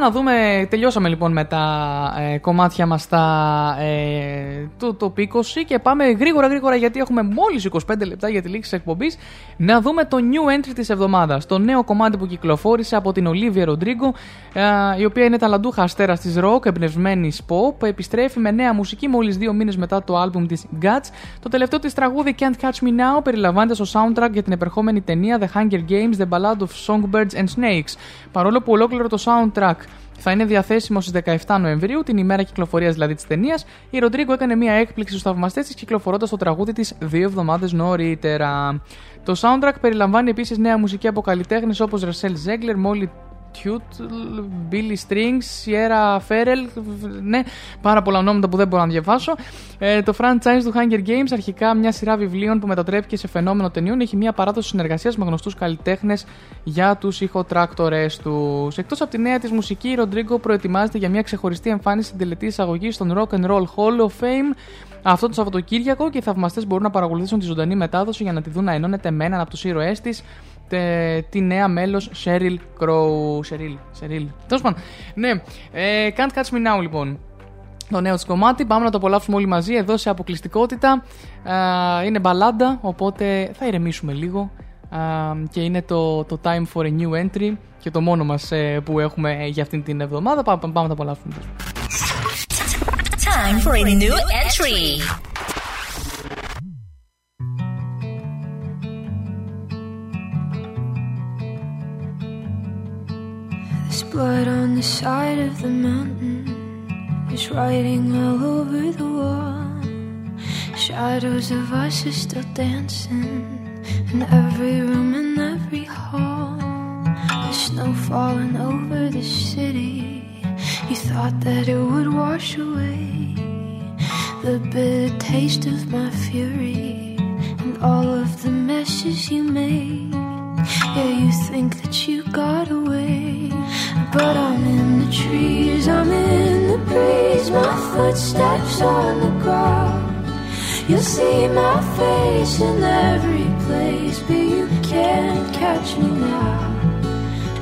Speaker 5: Να δούμε. Τελειώσαμε λοιπόν με τα ε, κομμάτια μας τα ε, του top 20 και πάμε γρήγορα γρήγορα γιατί έχουμε μόλις 25 λεπτά για τη λήξη της εκπομπής. Να δούμε το new entry της εβδομάδας. Το νέο κομμάτι που κυκλοφόρησε από την Olivia Rodrigo, ε, η οποία είναι ταλαντούχα αστέρας της rock, εμπνευσμένης pop. Επιστρέφει με νέα μουσική μόλις δύο μήνες μετά το album της Guts. Το τελευταίο της τραγούδι Can't Catch Me Now περιλαμβάνεται στο soundtrack για την επερχόμενη ταινία The Hunger Games The Ballad of Songbirds and Snakes. Παρόλο που ολόκληρο το soundtrack θα είναι διαθέσιμο στις 17 Νοεμβρίου, την ημέρα κυκλοφορίας δηλαδή της ταινίας, η Ροντρίγκο έκανε μια έκπληξη στους θαυμαστές της κυκλοφορώντας το τραγούδι της δύο εβδομάδες νωρίτερα. Το soundtrack περιλαμβάνει επίσης νέα μουσική από καλλιτέχνες όπως Ρεσέλ Ζέγκλερ, Molly Tuttle, Billy Strings, Sierra Ferrell, ναι, πάρα πολλά ονόματα που δεν μπορώ να διαβάσω. Ε, το franchise του Hunger Games, αρχικά μια σειρά βιβλίων που μετατρέπηκε σε φαινόμενο ταινιών, έχει μια παράδοση συνεργασίας με γνωστούς καλλιτέχνες για τους ηχοτράκτορε τους. Εκτός από τη νέα της μουσική, η Ροντρίγκο προετοιμάζεται για μια ξεχωριστή εμφάνιση στην τελετή εισαγωγής στον Rock and Roll Hall of Fame αυτό το Σαββατοκύριακο και οι θαυμαστές μπορούν να παρακολουθήσουν τη ζωντανή μετάδοση για να τη δουν να ενώνεται με έναν από τους ήρωές της, τη νέα μέλος Sheryl Crow. Sheryl, Sheryl. Τέλος πάντων. Ναι, ε, Can't Catch Me Now λοιπόν. Το νέο της κομμάτι. Πάμε να το απολαύσουμε όλοι μαζί εδώ σε αποκλειστικότητα. Α, είναι μπαλάντα, οπότε θα ηρεμήσουμε λίγο. Α, και είναι το, το Time for a New Entry και το μόνο μας ε, που έχουμε ε, για αυτήν την εβδομάδα. Πάμε, πάμε να το απολαύσουμε.
Speaker 23: Time for a new entry.
Speaker 2: There's blood on the side of the mountain. There's writing all over the wall. Shadows of us are still dancing in every room and every hall. There's snow falling over the city. You thought that it would wash away the bitter taste of my fury and all of the messes you made. Yeah, you think that you got away, but I'm in the trees, I'm in the breeze, my footsteps on the ground. You'll see my face in every place, but you can't catch me now.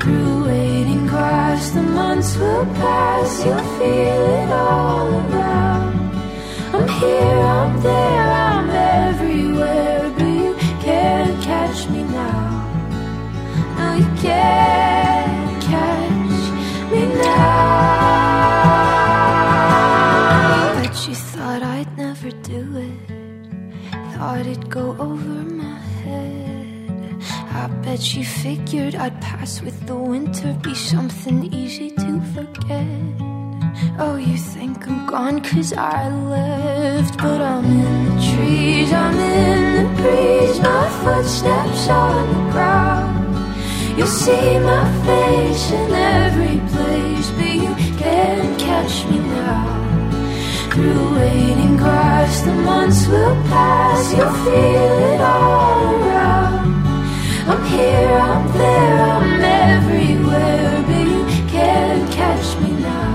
Speaker 2: Through waiting grass, the months will pass, you'll feel it all around. I'm here, I'm there, I'm everywhere, but you can't catch me now. No, you can't bet you figured I'd pass with the winter, be something easy to forget. Oh, you think I'm gone cause I left But I'm in the trees, I'm in the breeze My footsteps on the ground. You'll see my face in every place But you can't catch me now. Through waiting grass, the months will pass You'll feel it all around I'm here, I'm there, I'm everywhere But you can't catch me now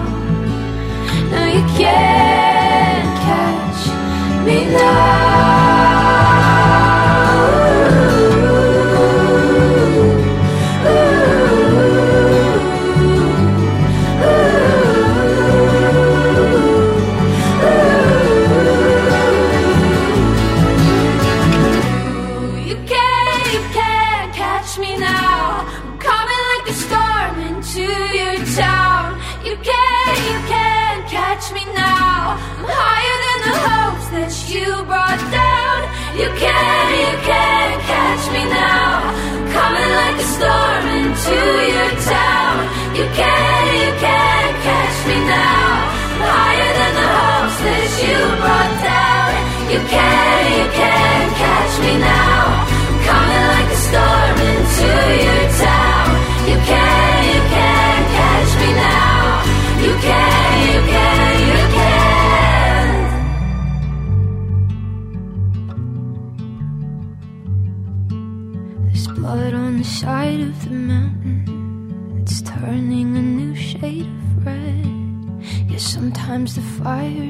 Speaker 2: no, you can't catch me now. me now. Coming like a storm into your town. You can't, you can't catch me now. You can, you can, you
Speaker 24: can. There's
Speaker 23: blood on the side of the mountain. It's
Speaker 2: turning a new shade of red. Yeah, sometimes the fire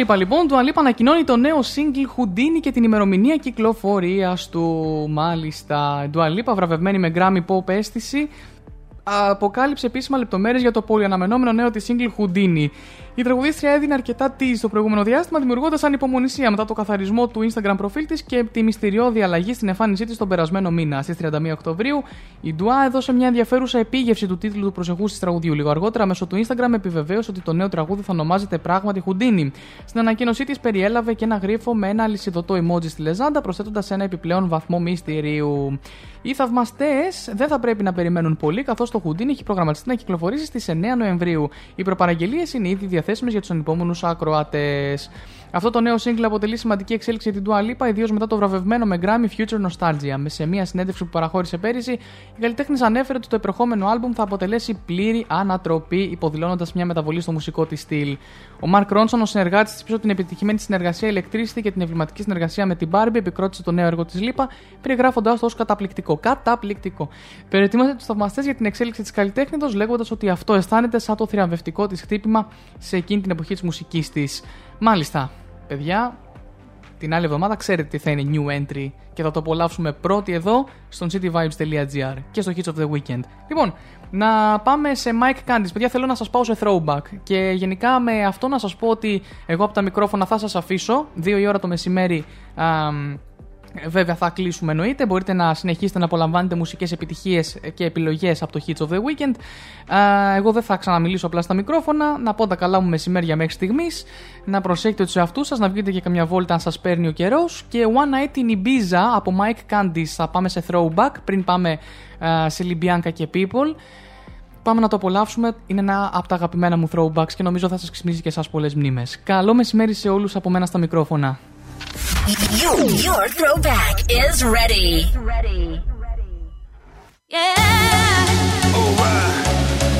Speaker 5: Dua Lipa λοιπόν. Dua Lipa ανακοινώνει το νέο single Houdini και την ημερομηνία κυκλοφορίας του. Μάλιστα. Dua Lipa βραβευμένη με Grammy Pop αίσθηση. Αποκάλυψε επίσημα λεπτομέρειες για το πολυαναμενόμενο νέο της single Houdini. Η τραγουδίστρια έδινε αρκετά tease στο προηγούμενο διάστημα, δημιουργώντας ανυπομονησία μετά το καθαρισμό του Instagram προφίλ της και τη μυστηριώδη αλλαγή στην εμφάνισή της τον περασμένο μήνα. Στις 31 Οκτωβρίου, η Dua έδωσε μια ενδιαφέρουσα επίγευση του τίτλου του προσεχού της τραγουδιού. Λίγο αργότερα, μέσω του Instagram επιβεβαίωσε ότι το νέο τραγούδι θα ονομάζεται πράγματι Houdini. Στην ανακοίνωσή της περιέλαβε και ένα γρίφο με ένα αλυσιδωτό emoji στη λεζάντα, προσθέτοντας ένα επιπλέον βαθμό μυστηρίου. Οι θαυμαστές δεν θα πρέπει να περιμένουν πολύ, καθώς το Houdini έχει προγραμματιστεί να κυκλοφορήσει στις 9 Νοεμβρίου. Οι προπαραγγελίες είναι ήδη διαθέσιμες για τους ανυπόμονου ακροατές. Αυτό το νέο single αποτελεί σημαντική εξέλιξη για την Dua Lipa, ιδίως μετά το βραβευμένο με Grammy Future Nostalgia. Με σε μια συνέντευξη που παραχώρησε πέρυσι, η καλλιτέχνης ανέφερε ότι το επερχόμενο άλμπουμ θα αποτελέσει πλήρη ανατροπή, υποδηλώνοντας μια μεταβολή στο μουσικό της στυλ. Ο Mark Ronson, ο συνεργάτης της πίσω από την επιτυχημένη συνεργασία Electricity και την εμβληματική συνεργασία με την Barbie, επικρότησε το νέο έργο της Λίπα, περιγράφοντας το ως καταπληκτικό. Καταπληκτικό. Προετοίμασε τους θαυμαστές για την εξέλιξη της καλλιτέχνητος, λέγοντας ότι αυτό αισθάνεται σαν το θριαμβευτικό της χτύπημα σε εκείνη την εποχή της μουσικής της. Μάλιστα, παιδιά, την άλλη εβδομάδα ξέρετε τι θα είναι new entry και θα το απολαύσουμε πρώτοι εδώ στον cityvibes.gr και στο Hits of the Weekend. Λοιπόν, να πάμε σε Mike Candice. Παιδιά, θέλω να σας πάω σε throwback και γενικά με αυτό να σας πω ότι εγώ από τα μικρόφωνα θα σας αφήσω. Δύο η ώρα το μεσημέρι αμ, Βέβαια θα κλείσουμε εννοείται. Μπορείτε να συνεχίσετε να απολαμβάνετε μουσικές επιτυχίες και επιλογές από το Hits of the Weekend. Α, εγώ δεν θα ξαναμιλήσω απλά στα μικρόφωνα. Να πω τα καλά μου μεσημέρια μέχρι στιγμής. Να προσέχετε τους εαυτούς σας, να βγείτε και καμιά βόλτα αν σας παίρνει ο καιρός. Και One Night in Ibiza από Mike Candice θα πάμε σε throwback πριν πάμε α, σε Libyanka και People. Πάμε να το απολαύσουμε. Είναι ένα από τα αγαπημένα μου throwbacks και νομίζω θα σας ξυπνήσει και εσάς πολλές μνήμες. Καλό μεσημέρι σε όλους από μένα στα μικρόφωνα.
Speaker 25: You, your throwback is ready.
Speaker 2: Ready. Yeah.
Speaker 23: Oh,
Speaker 26: wow.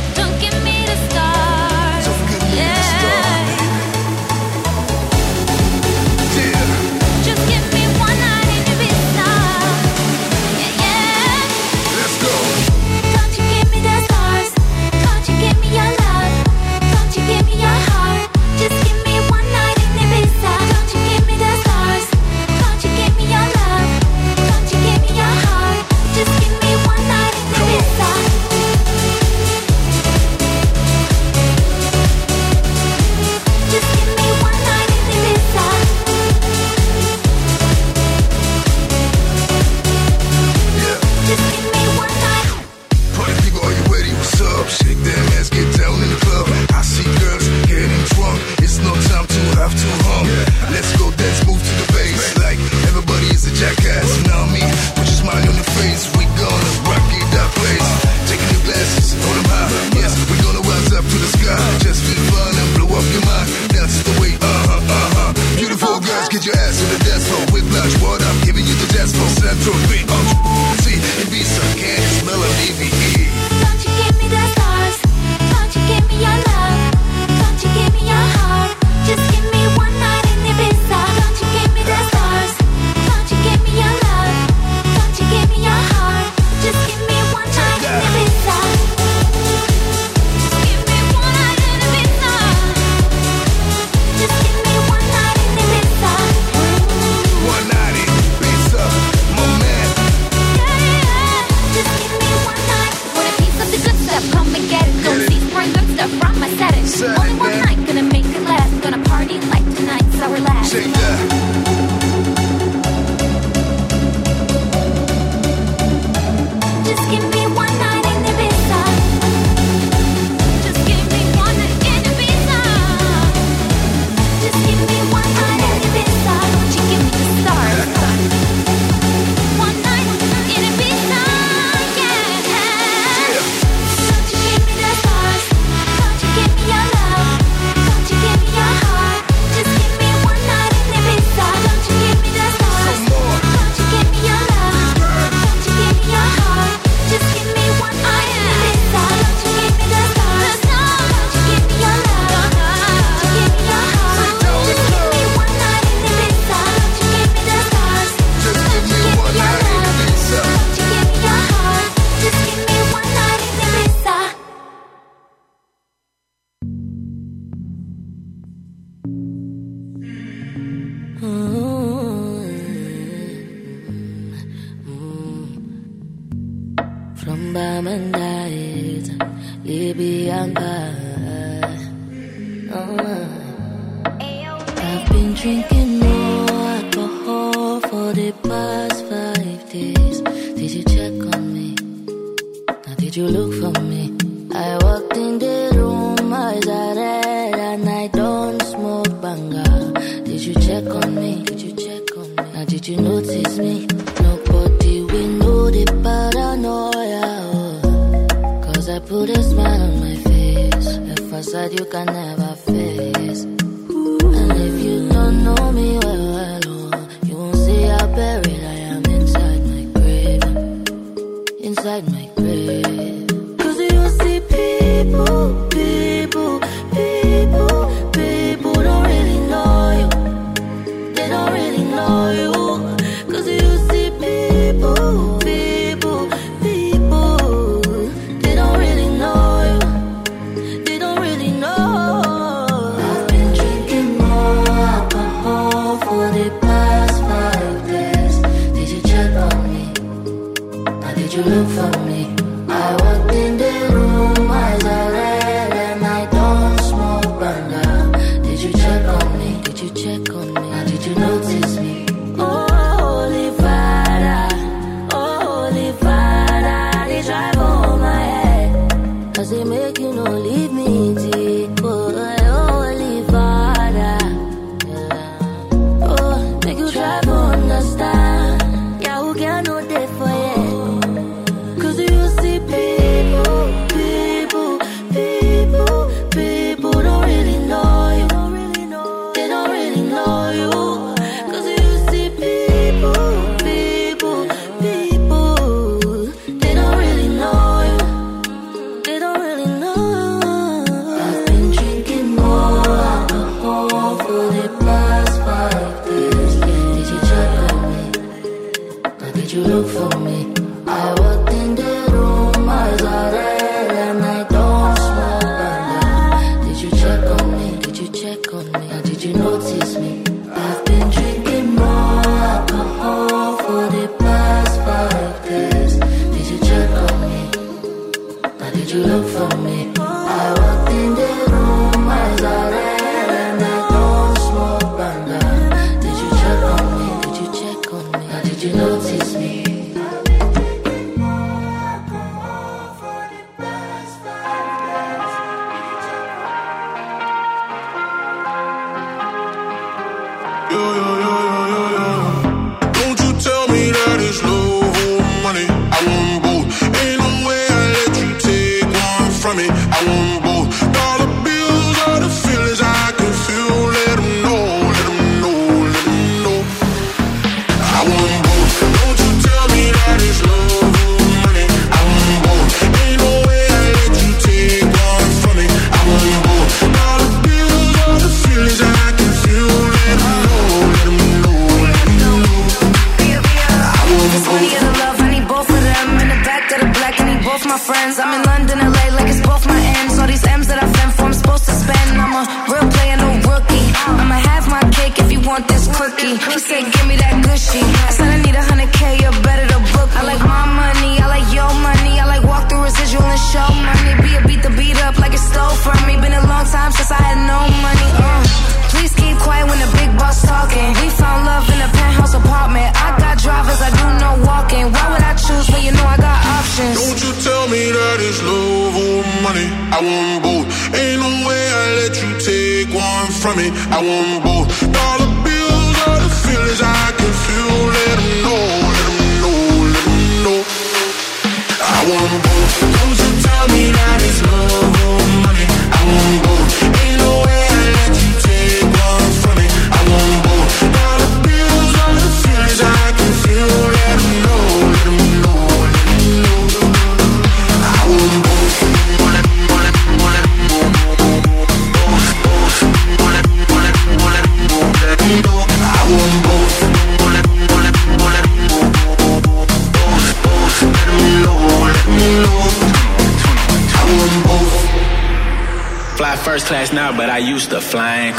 Speaker 26: Used to flying